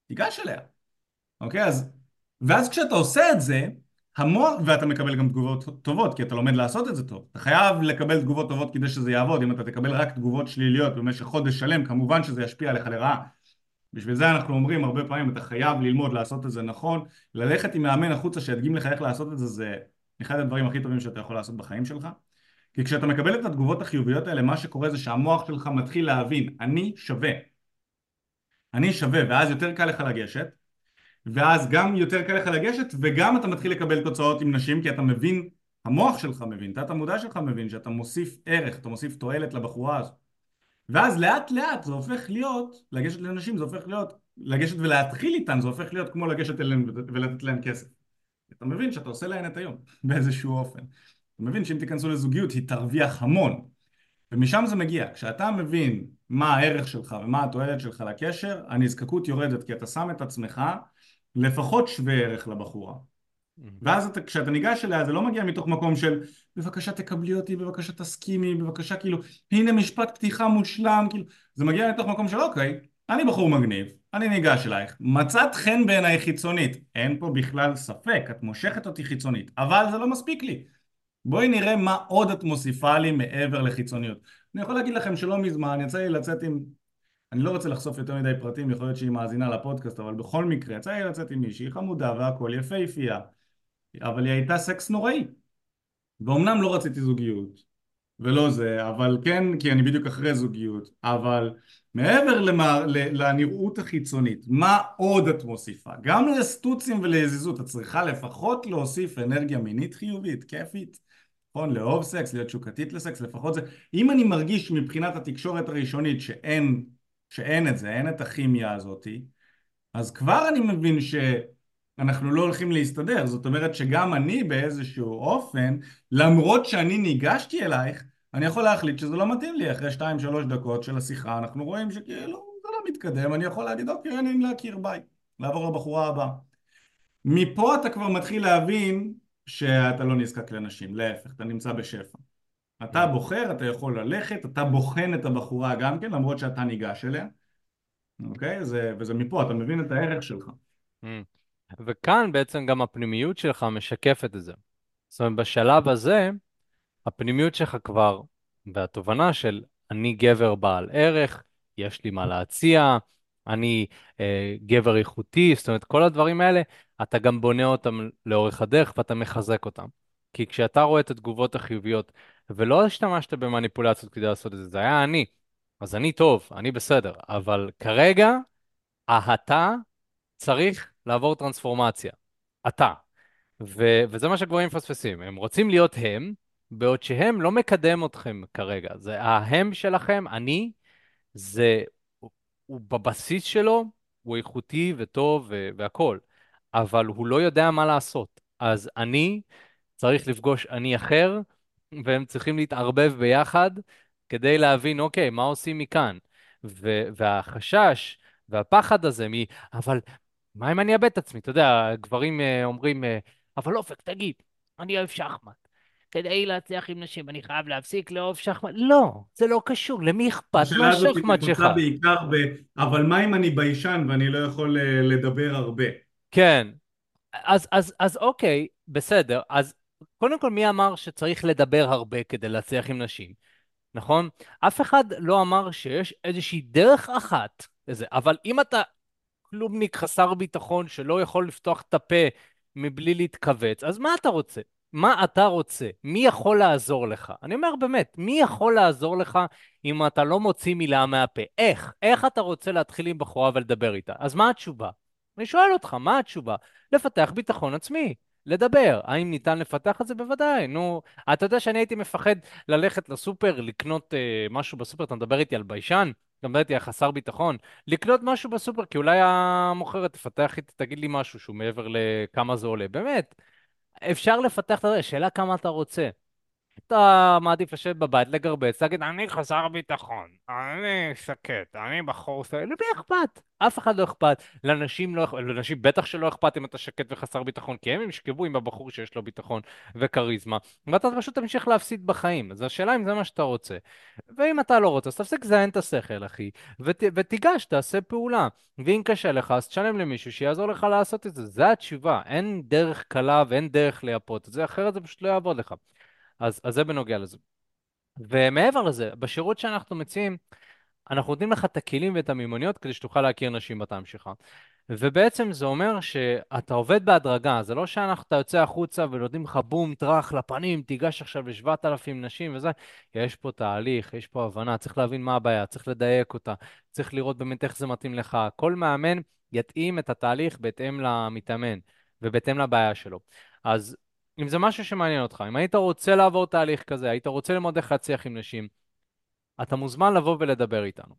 תיגש אליה. אוקיי? אז... ואז כשאתה עושה את זה, המוח, ואתה מקבל גם תגובות טובות, כי אתה לומד לעשות את זה טוב. אתה חייב לקבל תגובות טובות כדי שזה יעבוד. אם אתה תקבל רק תגובות שליליות במשך חודש שלם, כמובן שזה ישפיע עליך לרעה. בשביל זה אנחנו אומרים הרבה פעמים, אתה חייב ללמוד לעשות את זה נכון. ללכת עם מאמן החוצה שידגים לך איך לעשות את זה, זה אחד הדברים הכי טובים שאתה יכול לעשות בחיים שלך. כי כשאתה מקבל את התגובות החיוביות האלה, מה שקורה זה שהמוח שלך מתחיל להבין, אני שווה. אני שווה, ואז יותר קל לך לגשת, ואז גם יותר קל לך לגשת, וגם אתה מתחיל לקבל תוצאות עם נשים, כי אתה מבין, המוח שלך מבין, תת המודע שלך מבין, שאתה מוסיף ערך, אתה מוסיף תועלת לבחורה הזו. ואז לאט לאט זה הופך להיות, לגשת לנשים זה הופך להיות, לגשת ולהתחיל איתן זה הופך להיות כמו לגשת אליהן ולתת להן כסף. אתה מבין שאתה עושה להן את היום, [laughs] באיזשהו אופן. אתה מבין שאם תיכנסו לזוגיות היא תרוויח המון ומשם זה מגיע, כשאתה מבין מה הערך שלך ומה התועלת שלך לקשר הנזקקות יורדת כי אתה שם את עצמך לפחות שווה ערך לבחורה ואז אתה, כשאתה ניגש אליה זה לא מגיע מתוך מקום של בבקשה תקבלי אותי, בבקשה תסכימי, בבקשה כאילו הנה משפט פתיחה מושלם כאילו זה מגיע מתוך מקום של אוקיי אני בחור מגניב, אני ניגש אלייך, מצאת חן בעיניי חיצונית, אין פה בכלל ספק, את מושכת אותי חיצונית, אבל זה לא מספיק לי. בואי נראה מה עוד את מוסיפה לי מעבר לחיצוניות. אני יכול להגיד לכם שלא מזמן יצא לי לצאת עם... אני לא רוצה לחשוף יותר מדי פרטים, יכול להיות שהיא מאזינה לפודקאסט, אבל בכל מקרה יצא לי לצאת עם מישהי חמודה והכל יפהפייה, אבל היא הייתה סקס נוראי. ואומנם לא רציתי זוגיות, ולא זה, אבל כן, כי אני בדיוק אחרי זוגיות, אבל מעבר למה, לנראות החיצונית, מה עוד את מוסיפה? גם לסטוצים ולעזיזות, את צריכה לפחות להוסיף אנרגיה מינית חיובית, כיפית, נכון? לאהוב סקס, להיות שוקתית לסקס, לפחות זה. אם אני מרגיש מבחינת התקשורת הראשונית שאין, שאין את זה, אין את הכימיה הזאתי, אז כבר אני מבין שאנחנו לא הולכים להסתדר. זאת אומרת שגם אני באיזשהו אופן, למרות שאני ניגשתי אלייך, אני יכול להחליט שזה לא מתאים לי. אחרי שתיים שלוש דקות של השיחה אנחנו רואים שכאילו זה לא מתקדם, אני יכול להגיד אוקיי, אני להכיר ביי, לעבור לבחורה הבאה. מפה אתה כבר מתחיל להבין שאתה לא נזקק לנשים, להפך, אתה נמצא בשפע. אתה. בוחר, אתה יכול ללכת, אתה בוחן את הבחורה גם כן, למרות שאתה ניגש אליה, אוקיי? זה, וזה מפה, אתה מבין את הערך שלך. Mm. וכאן בעצם גם הפנימיות שלך משקפת את זה. זאת אומרת, בשלב הזה, הפנימיות שלך כבר, והתובנה של אני גבר בעל ערך, יש לי מה להציע, אני אה, גבר איכותי, זאת אומרת, כל הדברים האלה, אתה גם בונה אותם לאורך הדרך ואתה מחזק אותם. כי כשאתה רואה את התגובות החיוביות, ולא השתמשת במניפולציות כדי לעשות את זה, זה היה אני. אז אני טוב, אני בסדר, אבל כרגע, אתה צריך לעבור טרנספורמציה. אתה. ו- וזה מה שגברים מפספסים. הם רוצים להיות הם, בעוד שהם לא מקדם אתכם כרגע. זה ההם שלכם, אני, זה הוא בבסיס שלו, הוא איכותי וטוב והכול, אבל הוא לא יודע מה לעשות. אז אני צריך לפגוש אני אחר, והם צריכים להתערבב ביחד כדי להבין, אוקיי, מה עושים מכאן? והחשש והפחד הזה מ... אבל מה אם אני אאבד את עצמי? אתה יודע, גברים uh, אומרים, uh, אבל אופק, תגיד, אני אוהב שחמט. כדי להצליח עם נשים אני חייב להפסיק לאהוב שחמט? לא, זה לא קשור, למי אכפת מהשחמט שלך? השאלה הזאת בעיקר ב... אבל מה אם אני ביישן ואני לא יכול אה, לדבר הרבה? כן, אז, אז, אז אוקיי, בסדר, אז קודם כל מי אמר שצריך לדבר הרבה כדי להצליח עם נשים? נכון? אף אחד לא אמר שיש איזושהי דרך אחת לזה, אבל אם אתה כלומניק חסר ביטחון שלא יכול לפתוח את הפה מבלי להתכווץ, אז מה אתה רוצה? מה אתה רוצה? מי יכול לעזור לך? אני אומר באמת, מי יכול לעזור לך אם אתה לא מוציא מילה מהפה? איך? איך אתה רוצה להתחיל עם בחורה ולדבר איתה? אז מה התשובה? אני שואל אותך, מה התשובה? לפתח ביטחון עצמי. לדבר. האם ניתן לפתח את זה? בוודאי. נו, אתה יודע שאני הייתי מפחד ללכת לסופר, לקנות uh, משהו בסופר, אתה מדבר איתי על ביישן? אתה מדבר איתי על חסר ביטחון? לקנות משהו בסופר, כי אולי המוכרת תפתח איתי, תגיד לי משהו שהוא מעבר לכמה זה עולה. באמת, אפשר לפתח את זה, שאלה כמה אתה רוצה. אתה מעדיף לשבת בבית, לגרבץ, להגיד, אני חסר ביטחון, אני שקט, אני בחור ס... למי אכפת? אף אחד לא אכפת. לנשים לא אכפת, לנשים בטח שלא אכפת אם אתה שקט וחסר ביטחון, כי הם ישכבו עם הבחור שיש לו ביטחון וכריזמה, ואתה פשוט תמשיך להפסיד בחיים. אז השאלה אם זה מה שאתה רוצה. ואם אתה לא רוצה, אז תפסיק לזיין את השכל, אחי, ות... ותיגש, תעשה פעולה. ואם קשה לך, אז תשלם למישהו שיעזור לך לעשות את זה. זו התשובה. אין דרך קלה ואין דרך לייפות את זה, אחרת זה פשוט לא יעבוד לך. אז, אז זה בנוגע לזה. ומעבר לזה, בשירות שאנחנו מציעים, אנחנו נותנים לך את הכלים ואת המיומנויות כדי שתוכל להכיר נשים בתא שלך. ובעצם זה אומר שאתה עובד בהדרגה, זה לא שאתה יוצא החוצה ונותנים לך בום, טראח לפנים, תיגש עכשיו לשבעת אלפים נשים וזה. יש פה תהליך, יש פה הבנה, צריך להבין מה הבעיה, צריך לדייק אותה, צריך לראות באמת איך זה מתאים לך. כל מאמן יתאים את התהליך בהתאם למתאמן ובהתאם לבעיה שלו. אז אם זה משהו שמעניין אותך, אם היית רוצה לעבור תהליך כזה, היית רוצה ללמוד איך להצליח עם נשים, אתה מוזמן לבוא ולדבר איתנו.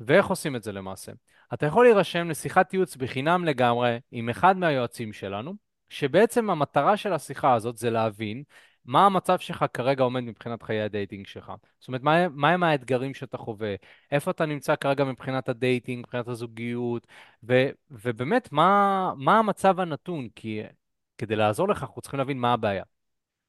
ואיך עושים את זה למעשה? אתה יכול להירשם לשיחת ייעוץ בחינם לגמרי עם אחד מהיועצים שלנו, שבעצם המטרה של השיחה הזאת זה להבין מה המצב שלך כרגע עומד מבחינת חיי ה dating שלך. זאת אומרת, מה, מהם האתגרים שאתה חווה, איפה אתה נמצא כרגע מבחינת ה dating, מבחינת הזוגיות, ו, ובאמת, מה, מה המצב הנתון, כי כדי לעזור לך אנחנו צריכים להבין מה הבעיה.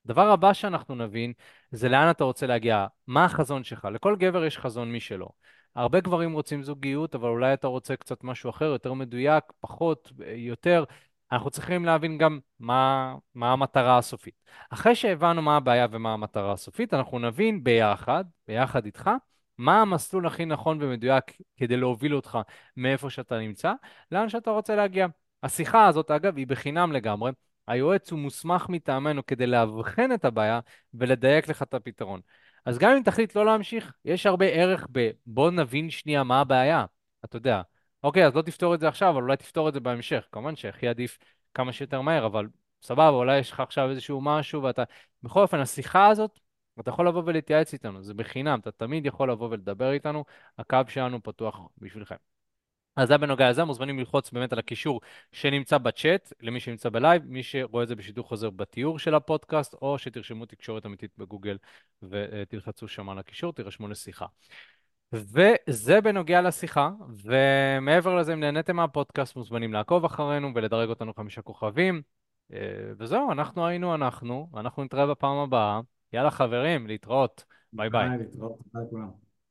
דבר הבא שאנחנו נבין זה לאן אתה רוצה להגיע, מה החזון שלך. לכל גבר יש חזון משלו. הרבה גברים רוצים זוגיות, אבל אולי אתה רוצה קצת משהו אחר, יותר מדויק, פחות, יותר. אנחנו צריכים להבין גם מה, מה המטרה הסופית. אחרי שהבנו מה הבעיה ומה המטרה הסופית, אנחנו נבין ביחד, ביחד איתך, מה המסלול הכי נכון ומדויק כדי להוביל אותך מאיפה שאתה נמצא, לאן שאתה רוצה להגיע. השיחה הזאת, אגב, היא בחינם לגמרי. היועץ הוא מוסמך מטעמנו כדי לאבחן את הבעיה ולדייק לך את הפתרון. אז גם אם תחליט לא להמשיך, יש הרבה ערך ב... בוא נבין שנייה מה הבעיה. אתה יודע, אוקיי, אז לא תפתור את זה עכשיו, אבל אולי תפתור את זה בהמשך. כמובן שהכי עדיף כמה שיותר מהר, אבל סבבה, אולי יש לך עכשיו איזשהו משהו ואתה... בכל אופן, השיחה הזאת, אתה יכול לבוא ולהתייעץ איתנו, זה בחינם, אתה תמיד יכול לבוא ולדבר איתנו, הקו שלנו פתוח בשבילכם. אז זה בנוגע לזה, מוזמנים ללחוץ באמת על הקישור שנמצא בצ'אט, למי שנמצא בלייב, מי שרואה את זה בשידור חוזר בתיאור של הפודקאסט, או שתרשמו תקשורת אמיתית בגוגל ותלחצו שם על הקישור, תירשמו לשיחה. וזה בנוגע לשיחה, ומעבר לזה, אם נהניתם מהפודקאסט, מוזמנים לעקוב אחרינו ולדרג אותנו חמישה כוכבים. אה, וזהו, אנחנו היינו אנחנו, אנחנו נתראה בפעם הבאה. יאללה חברים, להתראות. ביי ביי. ביי, להתראות. ביי לכולם.